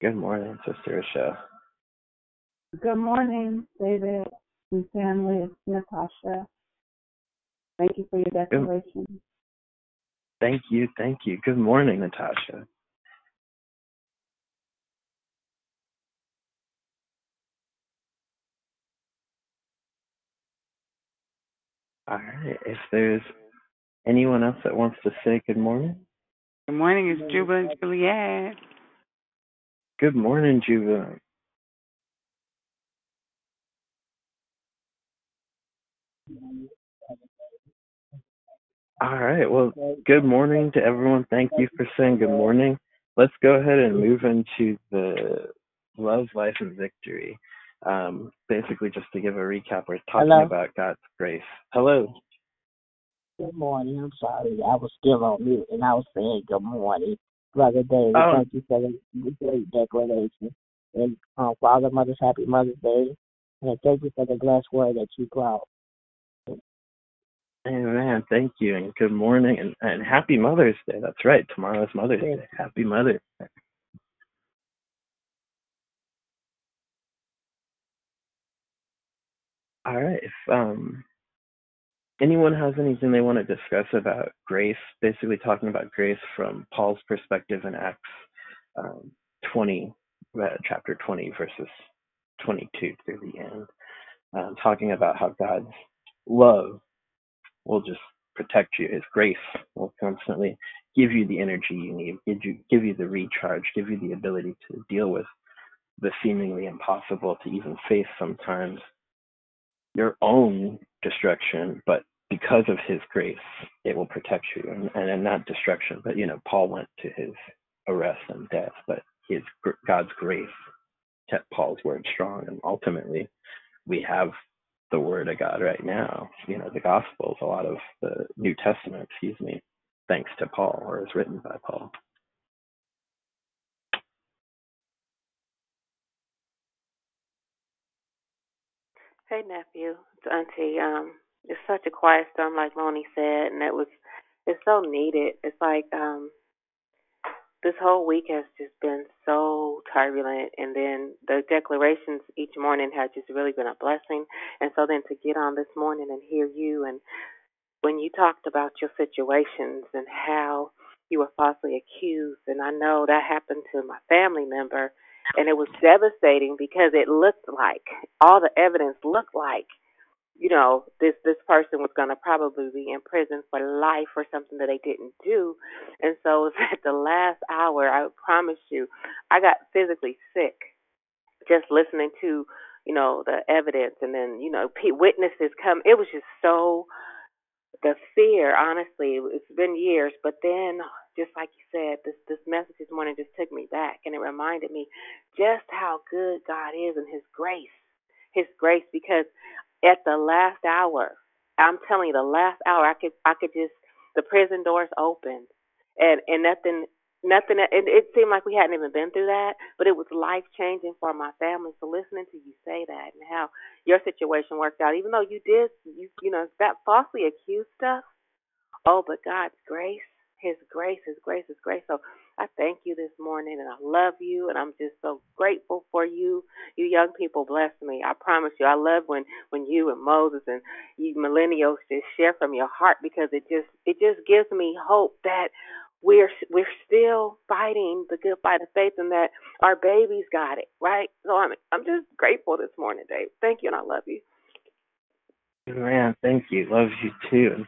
Good morning, Sister Rochelle. Good morning, David and family. It's Natasha. Thank you for your declaration. Thank you. Thank you. Good morning, Natasha. All right. If there's anyone else that wants to say good morning, Good morning, it's Juba and Juliet. good morning, Juba. All right. Well, good morning to everyone. Thank you for saying good morning. Let's go ahead and move into the love, life, and victory. Um, basically, just to give a recap, we're talking Hello? about God's grace. Hello. Good morning. I'm sorry. I was still on mute and I was saying good morning. Brother David, Oh. thank you for the great declaration. And um, Father, Mother's Happy Mother's Day. And thank you for the blessed word that you brought. Amen. Thank you, and good morning, and, and happy Mother's Day. That's right. Tomorrow is Mother's Day. Happy Mother's Day. All right. If um, anyone has anything they want to discuss about grace, basically talking about grace from Paul's perspective in Acts um, 20, uh, chapter 20, verses 22 through the end, um, talking about how God's love will just protect you. His grace will constantly give you the energy you need, give you, give you the recharge, give you the ability to deal with the seemingly impossible to even face sometimes your own destruction, but because of his grace, it will protect you. And, and, and not destruction, but you know, Paul went to his arrest and death, but his God's grace kept Paul's word strong. And ultimately, we have the word of God right now. You know, the Gospels, a lot of the New Testament, excuse me, thanks to Paul or is written by Paul. Hey nephew, it's Auntie. Um, it's such a quiet storm, like Lonnie said, and it was. It's so needed. It's like um, this whole week has just been so turbulent, and then the declarations each morning have just really been a blessing. And so then to get on this morning and hear you, and when you talked about your situations and how you were falsely accused, and I know that happened to my family member and it was devastating because it looked like all the evidence looked like you know this this person was going to probably be in prison for life for something that they didn't do. And so it was <laughs> at the last hour i promise you i got physically sick just listening to you know the evidence. And then you know witnesses come. It was just so the fear, honestly, it's been years, but then just like you said, this this message this morning just took me back and it reminded me just how good God is and his grace. His grace because at the last hour, I'm telling you, the last hour I could I could just the prison doors opened and and nothing nothing it, it seemed like we hadn't even been through that but it was life changing for my family so listening to you say that and how your situation worked out even though you did you you know that falsely accused stuff oh but god's grace his grace his grace his grace. So i thank you this morning and i love you and i'm just so grateful for you. You young people bless me. I promise you i love when when you and moses and you millennials just share from your heart because it just it just gives me hope that we're we're still fighting the good fight of faith and that our babies got it right? So i'm i'm just grateful this morning dave. Thank you and i love you. Man thank you. Love you too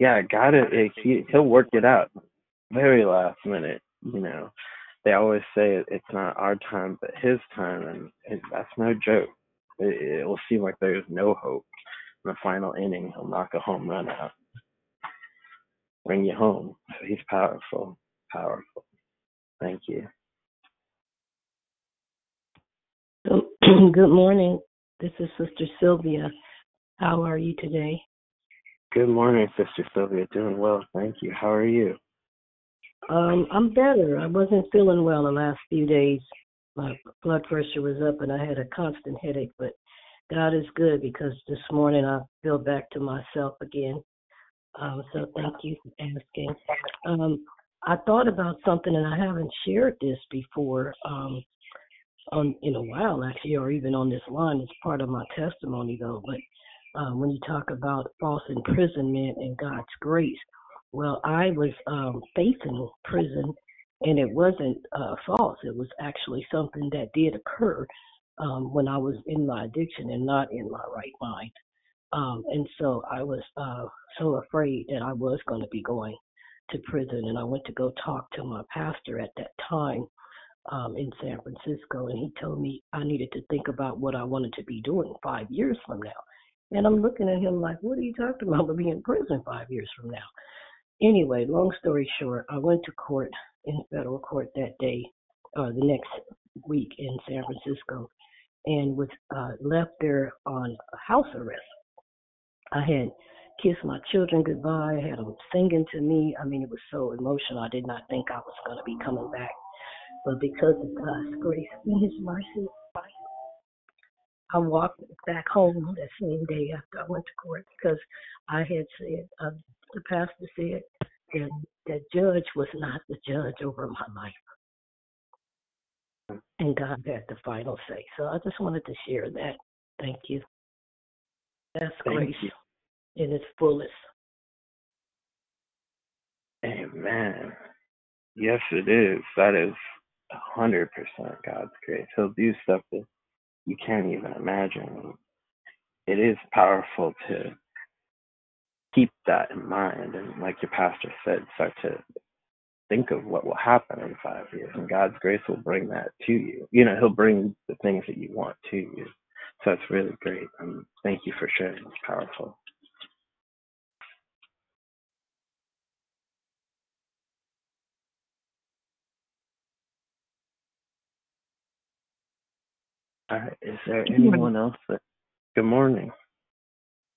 yeah got it, he, he'll work it out very last minute you know they always say it's not our time but his time and that's no joke it, it will seem like there's no hope in the final inning he'll knock a home run out bring you home. So he's powerful, powerful. Thank you. <clears throat> Good morning. This is Sister Sylvia. How are you today? Good morning, Sister Sylvia. Doing well, thank you. How are you? Um, I'm better. I wasn't feeling well the last few days. My blood pressure was up and I had a constant headache, but God is good because this morning I feel back to myself again. Um, so thank you for asking. Um, I thought about something, and I haven't shared this before um, on in a while, actually, or even on this line. It's part of my testimony, though. But um, when you talk about false imprisonment and God's grace, well, I was um, facing prison, and it wasn't uh, false. It was actually something that did occur um, when I was in my addiction and not in my right mind. Um, and so I was uh, so afraid that I was going to be going to prison. And I went to go talk to my pastor at that time um, in San Francisco. And he told me I needed to think about what I wanted to be doing five years from now. And I'm looking at him like, what are you talking about? I'll be in prison five years from now. Anyway, long story short, I went to court in federal court that day, or the next week in San Francisco, and was uh, left there on house arrest I had kissed my children goodbye. I had them singing to me. I mean, it was so emotional. I did not think I was going to be coming back. But because of God's grace and His mercy, I walked back home that same day after I went to court because I had said, uh, the pastor said that the judge was not the judge over my life. And God had the final say. So I just wanted to share that. Thank you. That's Thank grace. You. in its fullest. Amen. Yes, it is. That is a hundred percent God's grace. He'll do stuff that you can't even imagine. It is powerful to keep that in mind and like your pastor said, start to think of what will happen in five years and God's grace will bring that to you. You know, he'll bring the things that you want to you. So that's really great. Um, thank you for sharing. It's powerful. All right. Is there anyone else that? Good morning.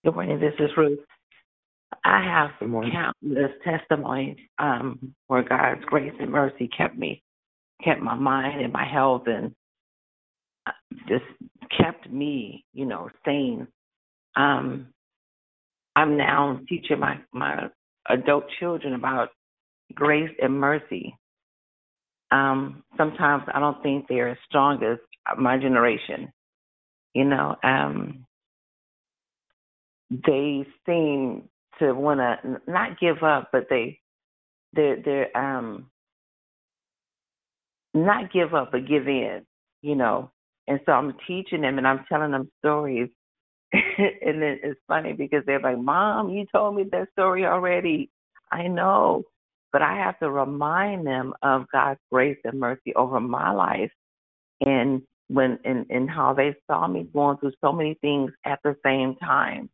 Good morning. This is Ruth. I have Good morning. countless testimonies um, where God's grace and mercy kept me, kept my mind and my health, and uh, just kept me, you know, sane. Um, I'm now teaching my my adult children about grace and mercy. Um, sometimes I don't think they're as strong as my generation. You know, um, they seem to want to not give up, but they they're they're um not give up, but give in. You know, and so I'm teaching them and I'm telling them stories, <laughs> and then it's funny because they're like, "Mom, you told me that story already." I know, but I have to remind them of God's grace and mercy over my life, and when and and how they saw me going through so many things at the same time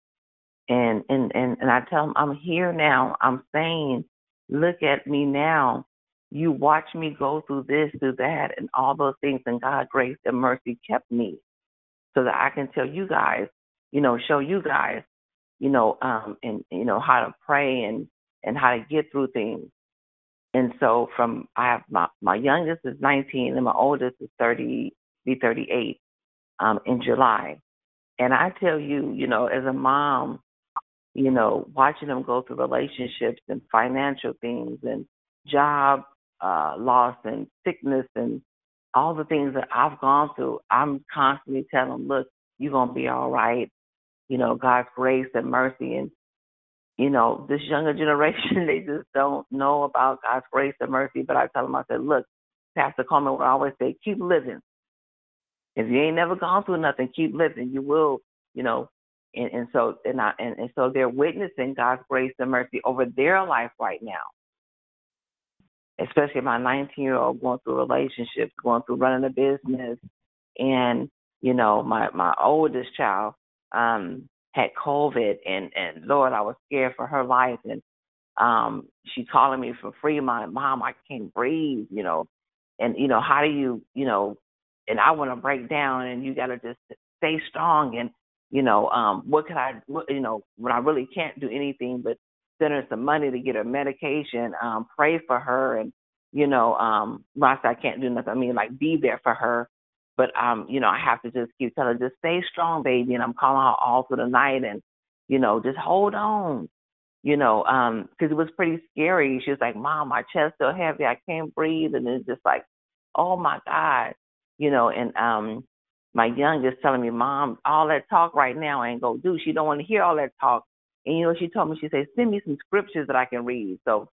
and and and and I tell them I'm here now. I'm saying, look at me now. You watch me go through this, through that, and all those things, and God grace and mercy kept me, so that I can tell you guys, you know, show you guys, you know, um, and you know how to pray and and how to get through things. And so from I have my my youngest is 19 and my oldest is 30, be 38, um, in July. And I tell you, you know, as a mom, you know, watching them go through relationships and financial things and job uh, loss and sickness and all the things that I've gone through, I'm constantly telling them, look, you're going to be all right. You know, God's grace and mercy. And, you know, this younger <laughs> generation, they just don't know about God's grace and mercy. But I tell them, I said, look, Pastor Coleman would always say, keep living. If you ain't never gone through nothing, keep living. You will, you know, and, and so and, I, and and so they're witnessing God's grace and mercy over their life right now. Especially my 19 year old going through relationships, going through running a business, and you know my my oldest child um had COVID, and and Lord, I was scared for her life, and um she calling me for free. My mom, I can't breathe, you know, and you know how do you you know, and I want to break down, and you got to just stay strong and you know, um, what can I, you know, when I really can't do anything but send her some money to get her medication, um, pray for her, and you know, um, I I can't do nothing, I mean like be there for her. But um, you know, I have to just keep telling her, just stay strong, baby, and I'm calling her all through the night, and you know, just hold on, you know, um, because it was pretty scary. She was like, "Mom, my chest so heavy, I can't breathe," and it's just like, "Oh my God," you know, and um, my youngest telling me, Mom, all that talk right now ain't gonna do. She don't want to hear all that talk. And you know, she told me, she said, send me some scriptures that I can read. So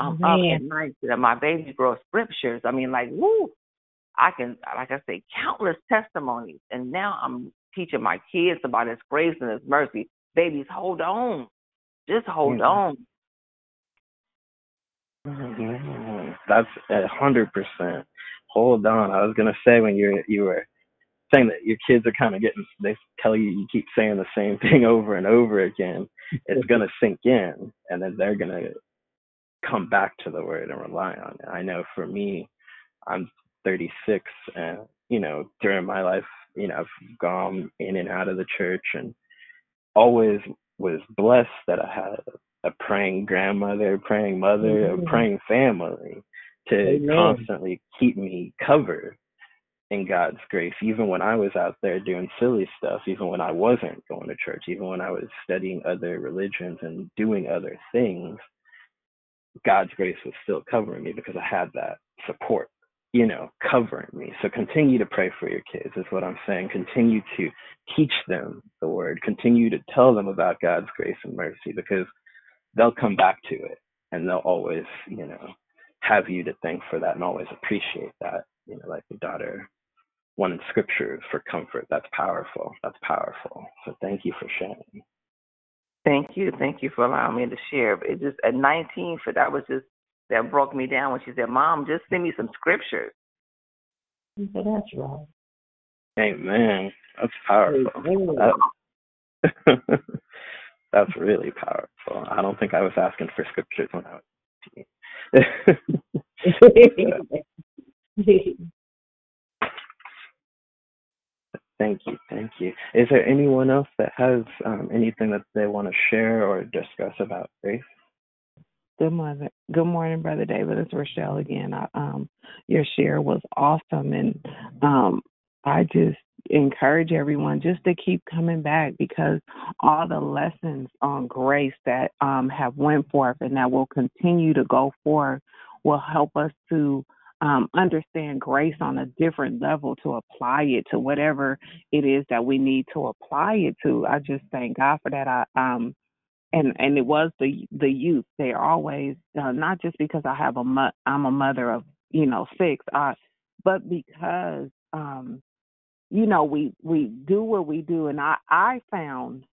I'm Man. up at night that my baby girl scriptures. I mean, like, woo, I can, like I say, countless testimonies. And now I'm teaching my kids about His grace and His mercy. Babies, hold on, just hold Yeah. on. Mhm. That's a hundred percent. Hold on. I was gonna say when you you were saying that your kids are kind of getting they tell you you keep saying the same <laughs> thing over and over again. It's gonna sink in, and then they're gonna come back to the word and rely on it. I know for me, I'm 36, and you know during my life, you know I've gone in and out of the church, and always was blessed that I had a praying grandmother, praying mother, a Mhm. praying family to Amen. constantly keep me covered in God's grace, even when I was out there doing silly stuff, even when I wasn't going to church, even when I was studying other religions and doing other things, God's grace was still covering me because I had that support, you know, covering me. So continue to pray for your kids, is what I'm saying. Continue to teach them the word. Continue to tell them about God's grace and mercy because they'll come back to it and they'll always, you know, have you to thank for that and always appreciate that. You know, like your daughter wanted scriptures for comfort. That's powerful. That's powerful. So thank you for sharing. Thank you. Thank you for allowing me to share. It just at 19, for that was just that broke me down when she said, "Mom, just send me some scriptures." He said, "That's right." Amen. That's powerful. That, <laughs> that's really powerful. I don't think I was asking for scriptures when I was. <laughs> Thank you, thank you. Is there anyone else that has um, anything that they want to share or discuss about grace? Good morning, good morning, brother David. It's Rochelle again. I, um, your share was awesome, and um, I just encourage everyone just to keep coming back because all the lessons on grace that um, have went forth and that will continue to go forth will help us to um, understand grace on a different level to apply it to whatever it is that we need to apply it to. I just thank God for that. I um and and it was the the youth. They're always uh, not just because I have a mo- I'm a mother of you know six, uh, but because um you know we we do what we do, and I I found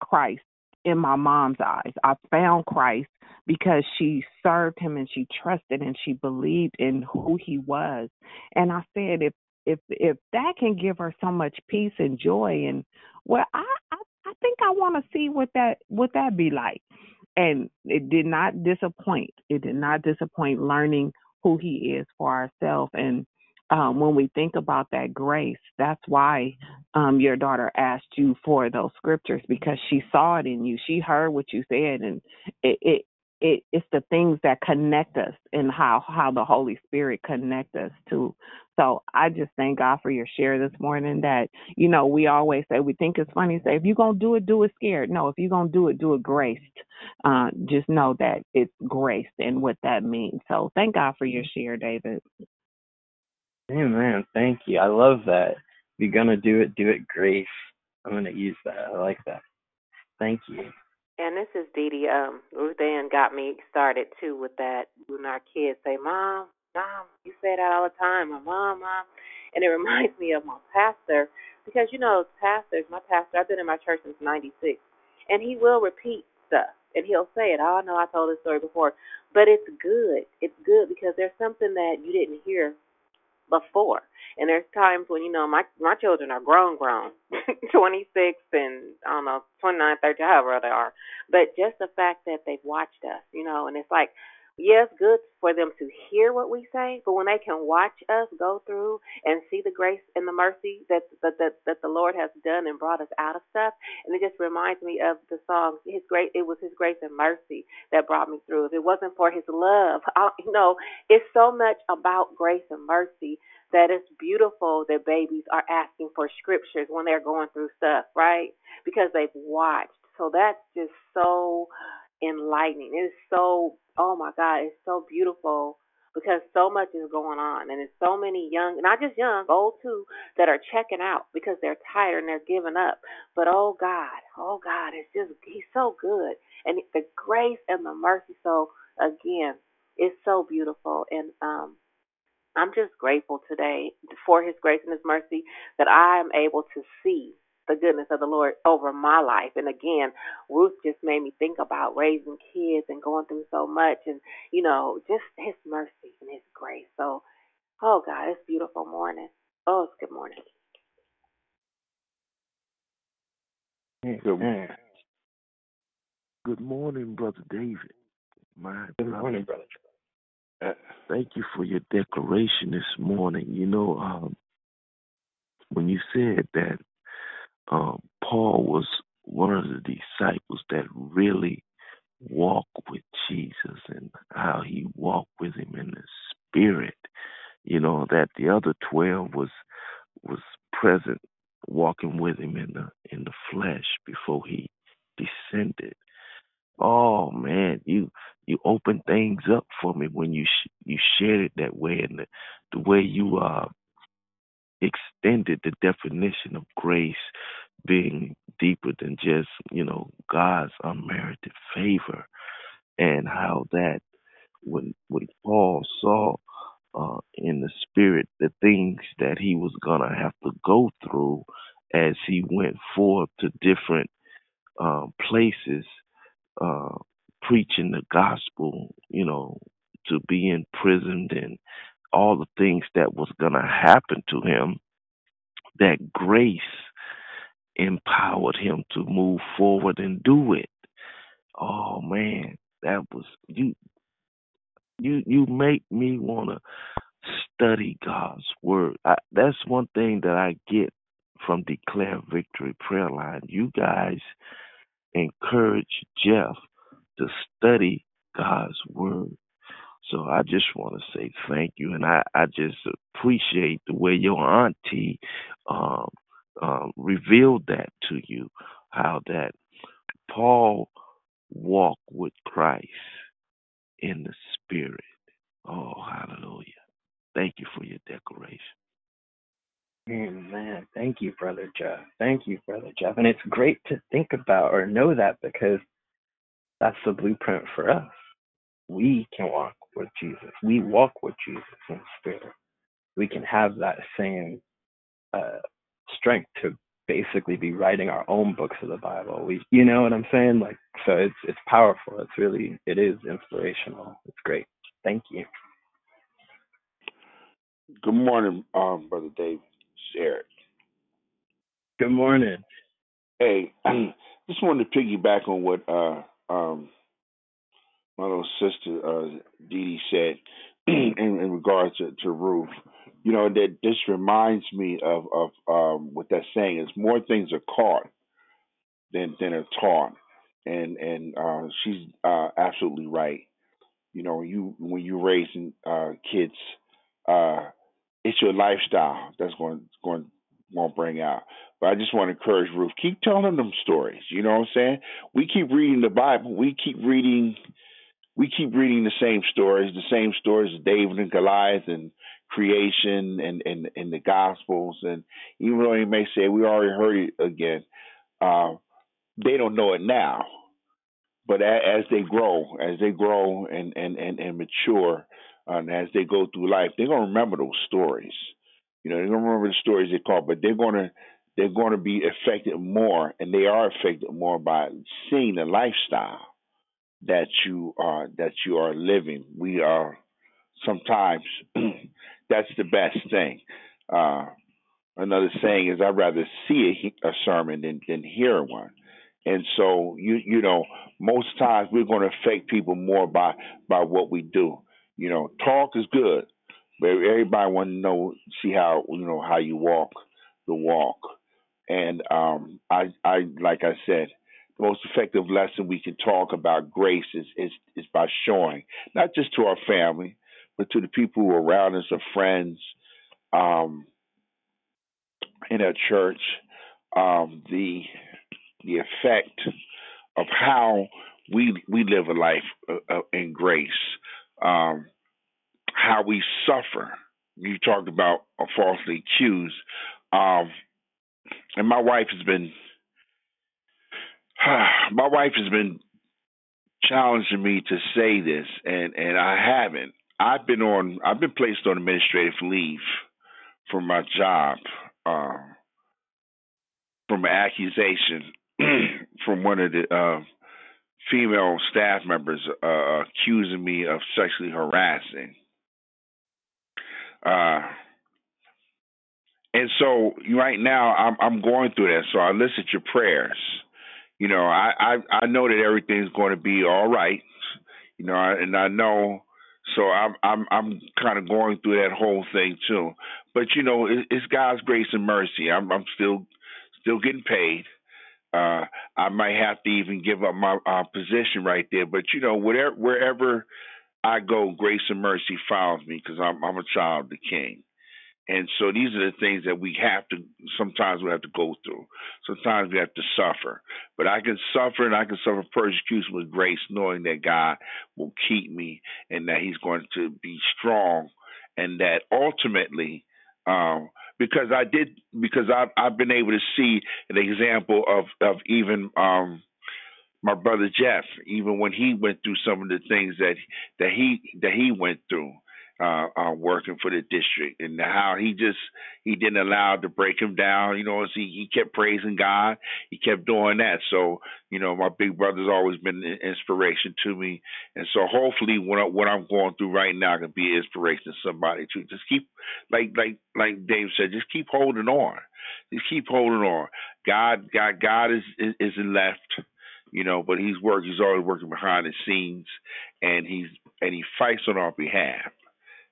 Christ in my mom's eyes. I found Christ because she served him and she trusted and she believed in who he was. And I said if if if that can give her so much peace and joy and well I I, I think I want to see what that what that be like. And it did not disappoint. It did not disappoint learning who he is for ourselves and um, when we think about that grace, that's why um, your daughter asked you for those scriptures because she saw it in you. She heard what you said, and it, it it it's the things that connect us and how how the Holy Spirit connect us to. So I just thank God for your share this morning. That you know we always say we think it's funny. Say if you're gonna do it, do it scared. No, if you're gonna do it, do it graced. Uh, just know that it's graced and what that means. So thank God for your share, David. Amen. Thank you. I love that. If you're gonna do it, do it grace. I'm gonna use that. I like that. Thank you. And this is Dee Dee. Um, Ruth got me started too with that. When our kids say, "Mom, Mom," you say that all the time. My mom, Mom, and it <laughs> reminds me of my pastor because you know, pastors, my pastor. I've been in my church since '96, and he will repeat stuff, and he'll say it. Oh, I know I told this story before, but it's good. It's good because there's something that you didn't hear before. And there's times when, you know, my my children are grown grown. <laughs> twenty six and I don't know, twenty nine, thirty, however they are. But just the fact that they've watched us, you know, and it's like it's good for them to hear what we say, but when they can watch us go through and see the grace and the mercy that that that, that the Lord has done and brought us out of stuff, and it just reminds me of the song His great. It was His grace and mercy that brought me through. If it wasn't for His love, <laughs> I, you know, it's so much about grace and mercy that it's beautiful that babies are asking for scriptures when they're going through stuff, right? Because they've watched. So that's just so enlightening. It is so, oh my God, it's so beautiful because so much is going on and there's so many young, not just young, old too, that are checking out because they're tired and they're giving up. But oh God, oh God, it's just, He's so good. And the grace and the mercy. So again, it's so beautiful. And, um, I'm just grateful today for His grace and His mercy that I am able to see the goodness of the Lord over my life. And again, Ruth just made me think about raising kids and going through so much and, you know, just His mercy and His grace. So, oh God, it's beautiful morning. Oh, it's good morning. Good morning. Good morning, Brother David. My Good brother. morning, brother. Uh, Thank you for your declaration this morning. You know, um, when you said that um, Paul was one of the disciples that really walked with Jesus and how he walked with him in the spirit, you know, that the other twelve was was present walking with him in the in the flesh before he descended. Oh man, you you opened things up for me when you sh- you shared it that way, and the, the way you uh extended the definition of grace being deeper than just you know God's unmerited favor, and how that when when Paul saw uh, in the spirit the things that he was gonna have to go through as he went forth to different uh, places uh, preaching the gospel, you know, to be imprisoned and all the things that was gonna happen to him. That grace empowered him to move forward and do it. Oh man, that was you. You you make me wanna study God's word. I, that's one thing that I get from Declare Victory Prayer Line. You guys encourage Jeff to study God's word. So I just want to say thank you, and I, I just appreciate the way your auntie um, um, revealed that to you, how that Paul walked with Christ in the Spirit. Oh, hallelujah. Thank you for your declaration. Amen. Thank you, Brother Jeff. Thank you, Brother Jeff. And it's great to think about or know that because that's the blueprint for us. We can walk with Jesus. We walk with Jesus in spirit. We can have that same uh, strength to basically be writing our own books of the Bible. We, you know what I'm saying? Like, so it's it's powerful. It's really it is inspirational. It's great. Thank you. Good morning, um, Brother Dave. Eric. Good morning. Hey, I <clears throat> just wanted to piggyback on what uh, um, my little sister uh, Dee Dee said <clears throat> in, in regards to, to Ruth. You know that this reminds me of of um, what that saying is more things are caught than than are taught, and and uh, she's uh, absolutely right. You know, you when you're raising uh, kids, uh, it's your lifestyle that's going going to bring out. But I just want to encourage Ruth, keep telling them stories. You know what I'm saying? We keep reading the Bible. We keep reading. We keep reading the same stories, the same stories of David and Goliath and creation and and, and the Gospels. And even though you may say we already heard it again, uh, they don't know it now but as they grow, as they grow and and and, and mature, and as they go through life, they're gonna remember those stories. You know, they're gonna remember the stories they call, but they're gonna they're gonna be affected more, and they are affected more by seeing the lifestyle that you are that you are living. We are sometimes <clears throat> that's the best thing. Uh, another saying is, I'd rather see a, a sermon than, than hear one. And so you you know most times we're going to affect people more by by what we do. You know, talk is good, but everybody want to know see how you know how you walk the walk. And um, I I like I said, most effective lesson we can talk about grace is is is by showing not just to our family, but to the people who are around us, our friends, um, in our church, um, the the effect of how we we live a life uh, uh, in grace, um, how we suffer. You talked about falsely accused, um, and my wife has been <sighs> my wife has been challenging me to say this, and and I haven't. I've been on I've been placed on administrative leave from my job. Uh, from an accusation <clears throat> from one of the uh, female staff members uh, accusing me of sexually harassing. Uh, and so right now I'm I'm going through that. So I listen to your prayers. You know, I I, I know that everything's going to be all right. You know, and I know. So I'm I'm I'm kind of going through that whole thing too. But you know, it, it's God's grace and mercy. I'm I'm still still getting paid. Uh, I might have to even give up my uh, position right there. But you know, whatever wherever I go, grace and mercy follows me because I'm I'm a child of the King. And so these are the things that we have to sometimes we have to go through. Sometimes we have to suffer. But I can suffer and I can suffer persecution with grace, knowing that God will keep me and that He's going to be strong and that ultimately um, because I did because I've I've been able to see an example of of even um, my brother Jeff, even when he went through some of the things that that he that he went through, uh, uh, working for the district, and how he just he didn't allow to break him down. You know, he he kept praising God, he kept doing that. So you know, my big brother's always been an inspiration to me, and so hopefully, what I, what I'm going through right now can be an inspiration to somebody to just keep like like like Dave said, just keep holding on, just keep holding on. God God God is is, is left you know, but he's working. He's always working behind the scenes, and he's and he fights on our behalf.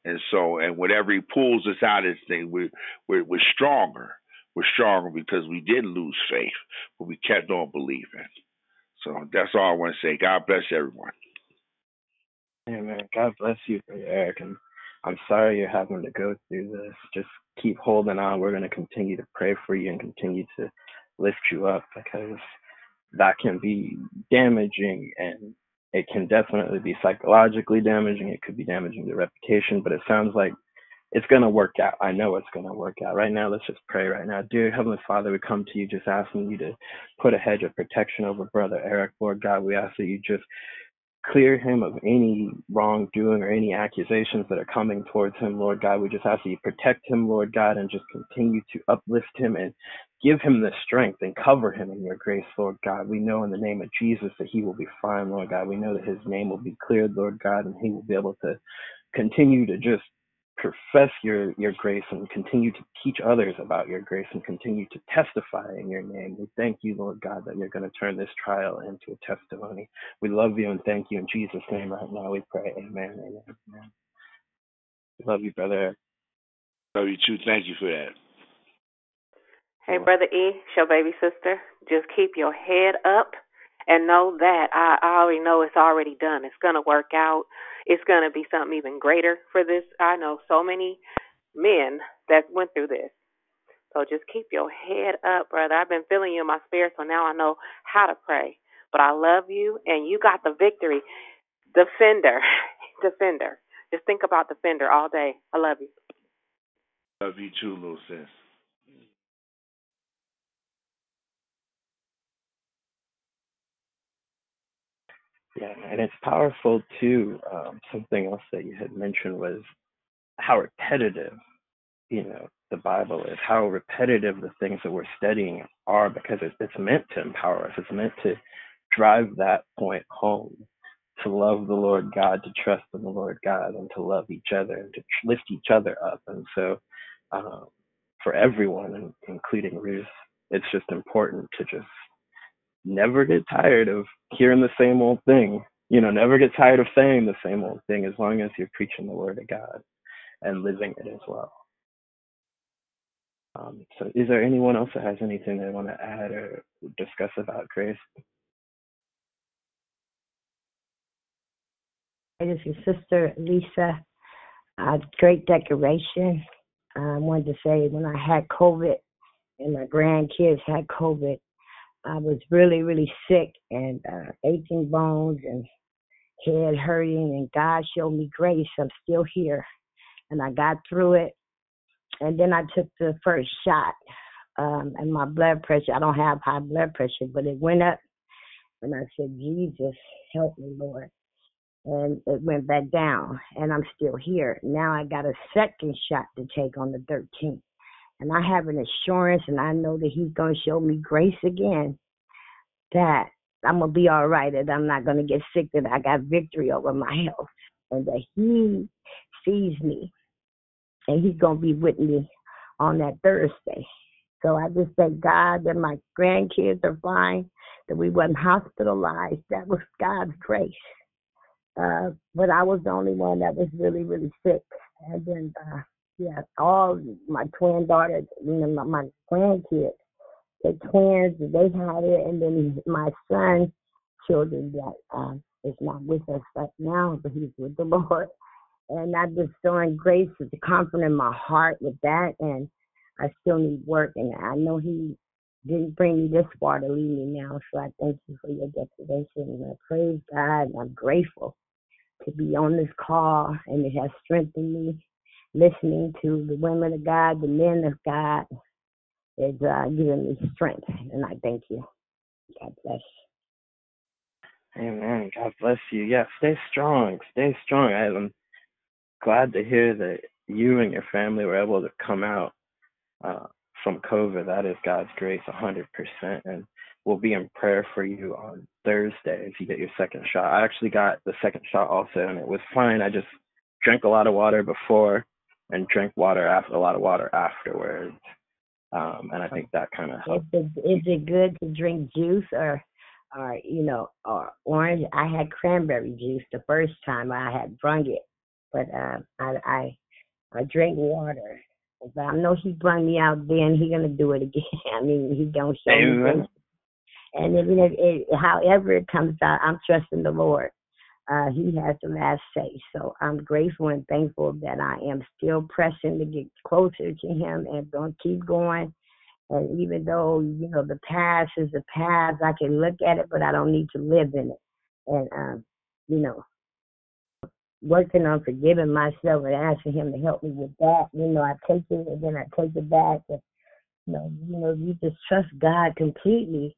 And so, and whenever he pulls us out of this thing, we're, we're, we're stronger. We're stronger because we didn't lose faith, but we kept on believing. So that's all I want to say. God bless everyone. Amen. God bless you, Eric. And I'm sorry you're having to go through this. Just keep holding on. We're going to continue to pray for you and continue to lift you up because that can be damaging and it can definitely be psychologically damaging. It could be damaging the reputation, but it sounds like it's going to work out. I know it's going to work out. Right now, let's just pray right now. Dear Heavenly Father, we come to you just asking you to put a hedge of protection over Brother Eric. Lord God, we ask that you just clear him of any wrongdoing or any accusations that are coming towards him, Lord God. We just ask that you protect him, Lord God, and just continue to uplift him and give him the strength and cover him in your grace, Lord God. We know in the name of Jesus that he will be fine, Lord God. We know that his name will be cleared, Lord God, and he will be able to continue to just profess your your grace and continue to teach others about your grace and continue to testify in your name. We thank you, Lord God, that you're going to turn this trial into a testimony. We love you and thank you in Jesus' name right now. We pray. Amen. Amen. Amen. Love you, brother. Love you too. Thank you for that. Hey, brother E, show baby sister, just keep your head up and know that I, I already know it's already done. It's gonna work out. It's gonna be something even greater for this. I know so many men that went through this. So just keep your head up, brother. I've been feeling you in my spirit, so now I know how to pray. But I love you, and you got the victory. Defender, <laughs> defender. Just think about defender all day. I love you. Love you too, little sis. Yeah, and it's powerful too. Um, something else that you had mentioned was how repetitive, you know, the Bible is. How repetitive the things that we're studying are, because it's, it's meant to empower us. It's meant to drive that point home, to love the Lord God, to trust in the Lord God, and to love each other and to lift each other up. And so, um, for everyone, including Ruth, it's just important to just never get tired of hearing the same old thing. You know, never get tired of saying the same old thing as long as you're preaching the word of God and living it as well. Um, so, is there anyone else that has anything they want to add or discuss about grace? This is Sister Lisa. Uh, great decoration. I wanted to say when I had COVID and my grandkids had COVID, I was really, really sick and uh, aching bones and head hurting, and God showed me grace. I'm still here, and I got through it. And then I took the first shot, um, and my blood pressure. I don't have high blood pressure, but it went up, and I said, "Jesus, help me, Lord." And it went back down, and I'm still here. Now I got a second shot to take on the 13th. And I have an assurance, and I know that He's going to show me grace again that I'm going to be all right, and I'm not going to get sick, that I got victory over my health, and that He sees me, and He's going to be with me on that Thursday. So I just thank God that my grandkids are fine, that we wasn't hospitalized. That was God's grace. Uh, but I was the only one that was really, really sick. And then uh, yeah, all my twin daughters, you know, my, my grandkids, the twins, they had it, and then my son, children that um, is not with us right now, but he's with the <laughs> Lord. and I'm just showing grace the confidence in my heart with that, and I still need work, and I know He didn't bring me this far to leave me now, so I thank you for your declaration, and I praise God, and I'm grateful to be on this call, and it has strengthened me. Listening to the women of God, the men of God, is uh, giving me strength, and I thank you. God bless. Amen. God bless you. Yeah, stay strong. Stay strong. I'm glad to hear that you and your family were able to come out uh, from COVID. That is God's grace, 100%. And we'll be in prayer for you on Thursday if you get your second shot. I actually got the second shot also, and it was fine. I just drank a lot of water before and drank water after a lot of water afterwards. Um, and I think that kind of helps. Is it, is it good to drink juice or, or you know, or orange? I had cranberry juice the first time I had drunk it, but uh, I I I drank water. But I know he brought me out then. He gonna do it again. <laughs> I mean, he don't show Amen. me. And even if it, however it comes out, I'm trusting the Lord. Uh, he has the last say. So I'm grateful and thankful that I am still pressing to get closer to Him and going to keep going. And even though, you know, the past is the past, I can look at it, but I don't need to live in it. And, um, you know, working on forgiving myself and asking Him to help me with that. You know, I take it and then I take it back. And, you know, you know, you just trust God completely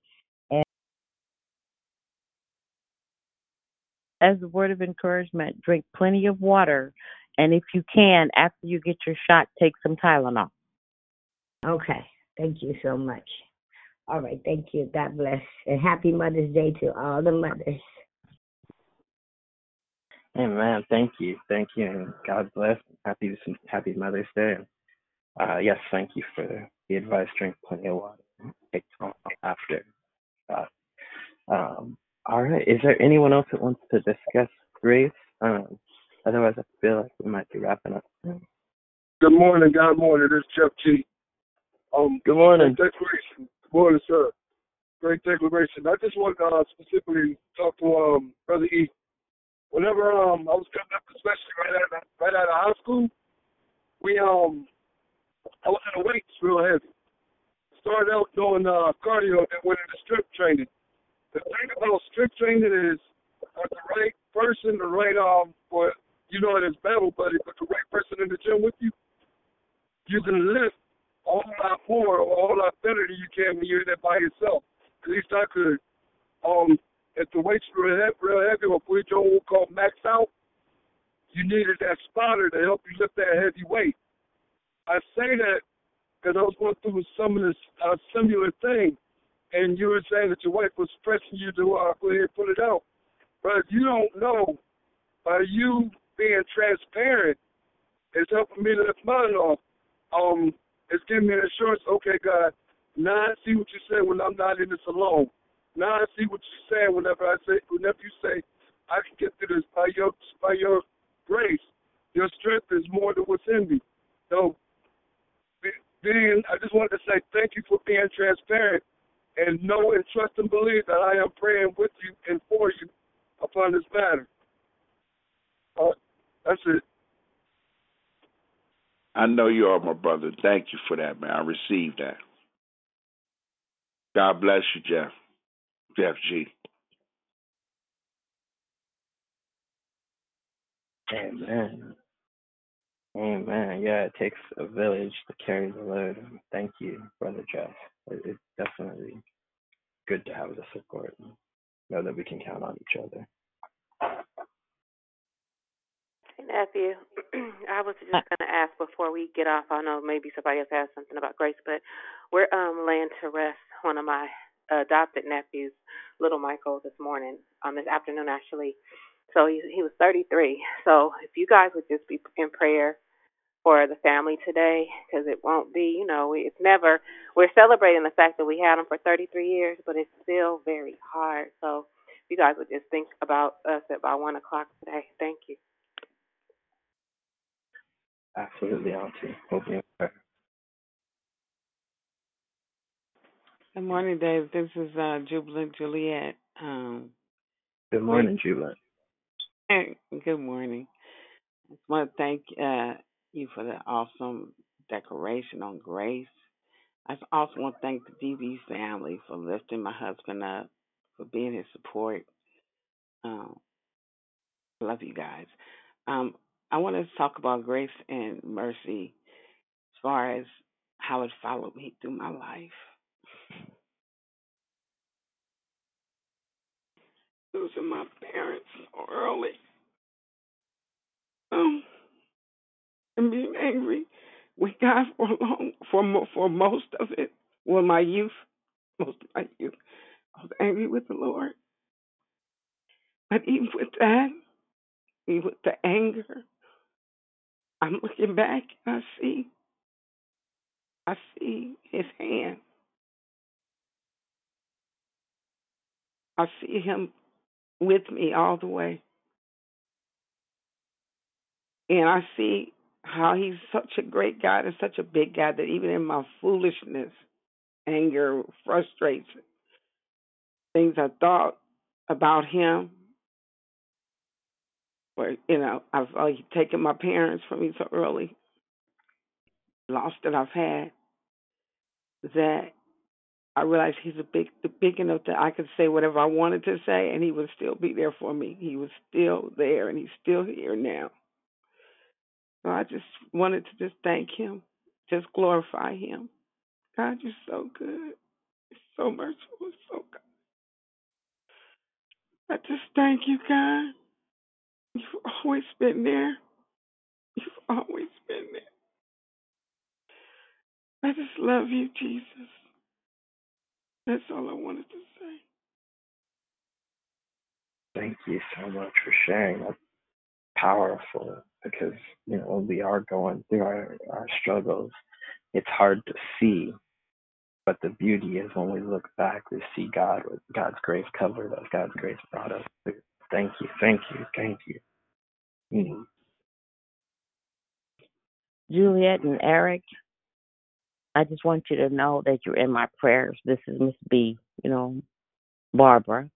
as a word of encouragement, drink plenty of water. And if you can, after you get your shot, take some Tylenol. Okay. Thank you so much. All right. Thank you. God bless. And happy Mother's Day to all the mothers. Amen. Thank you. Thank you. And God bless. Happy Happy Mother's Day. Uh, yes, thank you for the advice. Drink plenty of water. Take Tylenol after. Uh, um, all right. Is there anyone else that wants to discuss grace? Um, otherwise, I feel like we might be wrapping up. Good morning, God morning. This is Jeff G. Um, Good morning. Great declaration. Good morning, sir. Great declaration. I just want to uh, specifically talk to um, Brother E. Whenever um, I was coming up, especially right out of, right out of high school, we um, I was in the weights real heavy. Started out doing uh, cardio and went into strength training the thing about strength training is uh, the right person, the right um, for you know it is battle buddy, but the right person in the gym with you, you can lift a whole lot more or a whole lot better than you can when you're there by yourself. At least I could. Um, if the weights were real heavy, real heavy or put your what called max out, you needed that spotter to help you lift that heavy weight. I say that because I was going through some of this uh, similar thing and you were saying that your wife was pressing you to uh, go ahead and put it out. But you don't know by you being transparent, it's helping me to lift mine off. Um, it's giving me an assurance, okay, God, now I see what you say when I'm not in this alone. Now I see what you're saying whenever I say whenever you say I can get through this by your by your grace. Your strength is more than what's in me. So being I just wanted to say thank you for being transparent and know and trust and believe that I am praying with you and for you upon this matter. Uh, that's it. I know you are, my brother. Thank you for that, man. I received that. God bless you, Jeff. Jeff G. Amen. Amen. Yeah, it takes a village to carry the load. Thank you, Brother Jeff. It's definitely good to have the support and know that we can count on each other. Hey, nephew, <clears throat> I was just going to ask before we get off. I know maybe somebody else has something about Grace, but we're um laying to rest one of my adopted nephews, little Michael, this morning, um, this afternoon actually. So he he was 33. So if you guys would just be in prayer for the family today, because it won't be, you know, it's never. We're celebrating the fact that we had him for 33 years, but it's still very hard. So if you guys would just think about us at about one o'clock today. Thank you. Absolutely, Auntie. Hope you Good morning, Dave. This is uh, Jubilant Juliet. Um, Good morning, Jubilant. good morning. I just want to thank uh, you for the awesome declaration on grace. I also want to thank the DB family for lifting my husband up, for being his support. Um, love you guys. Um, I want to talk about grace and mercy as far as how it followed me through my life. Losing my parents so early. Um, and being angry with God for long, for for most of it, well, my youth, most of my youth, I was angry with the Lord. But even with that, even with the anger, I'm looking back and I see, I see His hand. I see Him with me all the way, and I see how He's such a great God and such a big God that even in my foolishness, anger, frustrates, things I thought about Him, or you know, I've like, taken my parents from me so early, lost that I've had, that I realized he's a big, big enough that I could say whatever I wanted to say, and he would still be there for me. He was still there, and he's still here now. So I just wanted to just thank him, just glorify him. God, you're so good, you're so merciful, so good. I just thank you, God. You've always been there. You've always been there. I just love you, Jesus. That's all I wanted to say. Thank you so much for sharing. That's powerful because you know we are going through our, our struggles, it's hard to see. But the beauty is when we look back, we see God with God's grace covered us. God's grace brought us through. Thank you, thank you, thank you. Mm. Juliet and Eric, I just want you to know that you're in my prayers. This is Miss B, you know, Barbara.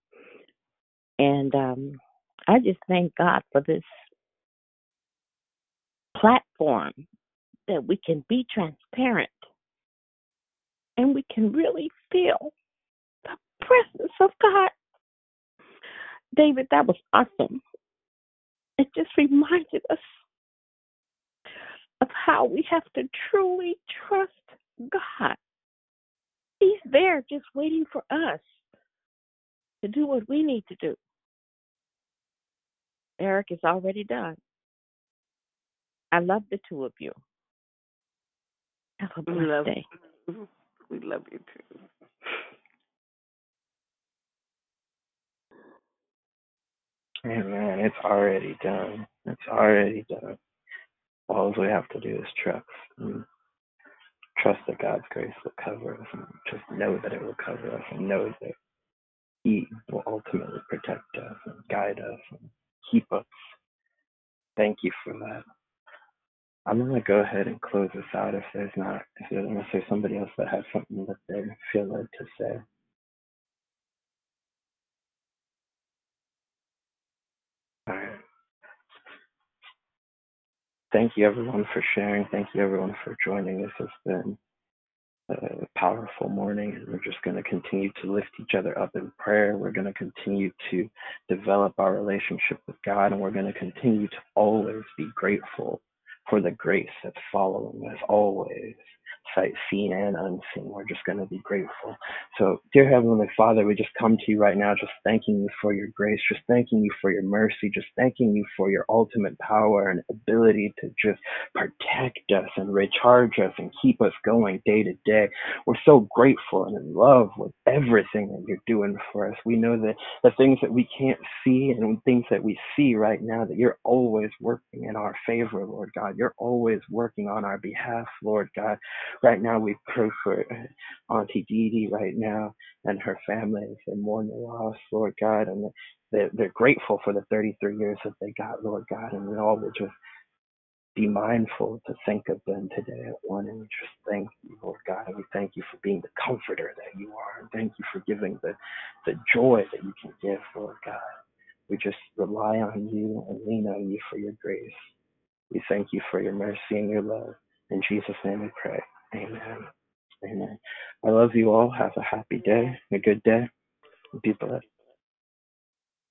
And um, I just thank God for this platform that we can be transparent and we can really feel the presence of God. David, that was awesome. It just reminded us of how we have to truly trust God. He's there just waiting for us to do what we need to do. Eric is already done. I love the two of you. Have a blessed We love, day. <laughs> we love you too. Amen. It's already done. It's already done. All we have to do is trust. Trust that God's grace will cover us and just know that it will cover us and know that He will ultimately protect us and guide us and keep us. Thank you for that. I'm gonna go ahead and close this out if there's not if there's unless there's somebody else that has something that they feel led to say. All right. Thank you everyone for sharing. Thank you everyone for joining. This has been a powerful morning, and we're just going to continue to lift each other up in prayer. We're going to continue to develop our relationship with God, and we're going to continue to always be grateful for the grace that's following us, always, sight seen and unseen. We're just going to be grateful. So, dear Heavenly Father, we just come to you right now, just thanking you for your grace, just thanking you for your mercy, just thanking you for your ultimate power and ability to just protect us and recharge us and keep us going day to day. We're so grateful and in love with everything that you're doing for us. We know that the things that we can't see and things that we see right now, that you're always working in our favor, Lord God. You're always working on our behalf, Lord God. Right now, we pray for uh, Auntie Dee Dee right now and her family as they mourn the loss, Lord God. And they're, they're grateful for the 33 years that they got, Lord God. And we all would just be mindful to think of them today at one and we just thank you, Lord God, and we thank you for being the comforter that you are, and thank you for giving the, the joy that you can give, Lord God. We just rely on you and lean on you for your grace. We thank you for your mercy and your love. In Jesus' name we pray. Amen. Amen. I love you all. Have a happy day, a good day. Be blessed.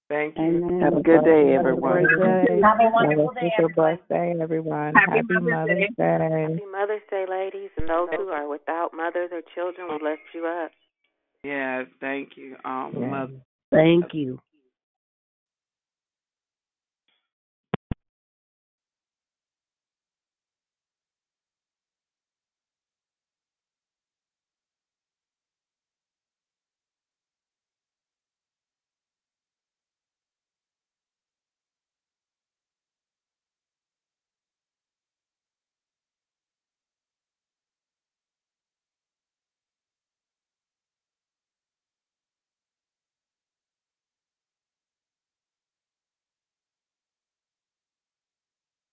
Thank you. Have a good day, everyone. Have a wonderful day, Have a blessed day, everyone. Happy Happy Mother's Mother's Day. Day. Happy Mother's Day, ladies, and those who are without mothers or children, we lift you up. Yeah, thank you, um, Yeah. mother. Thank you.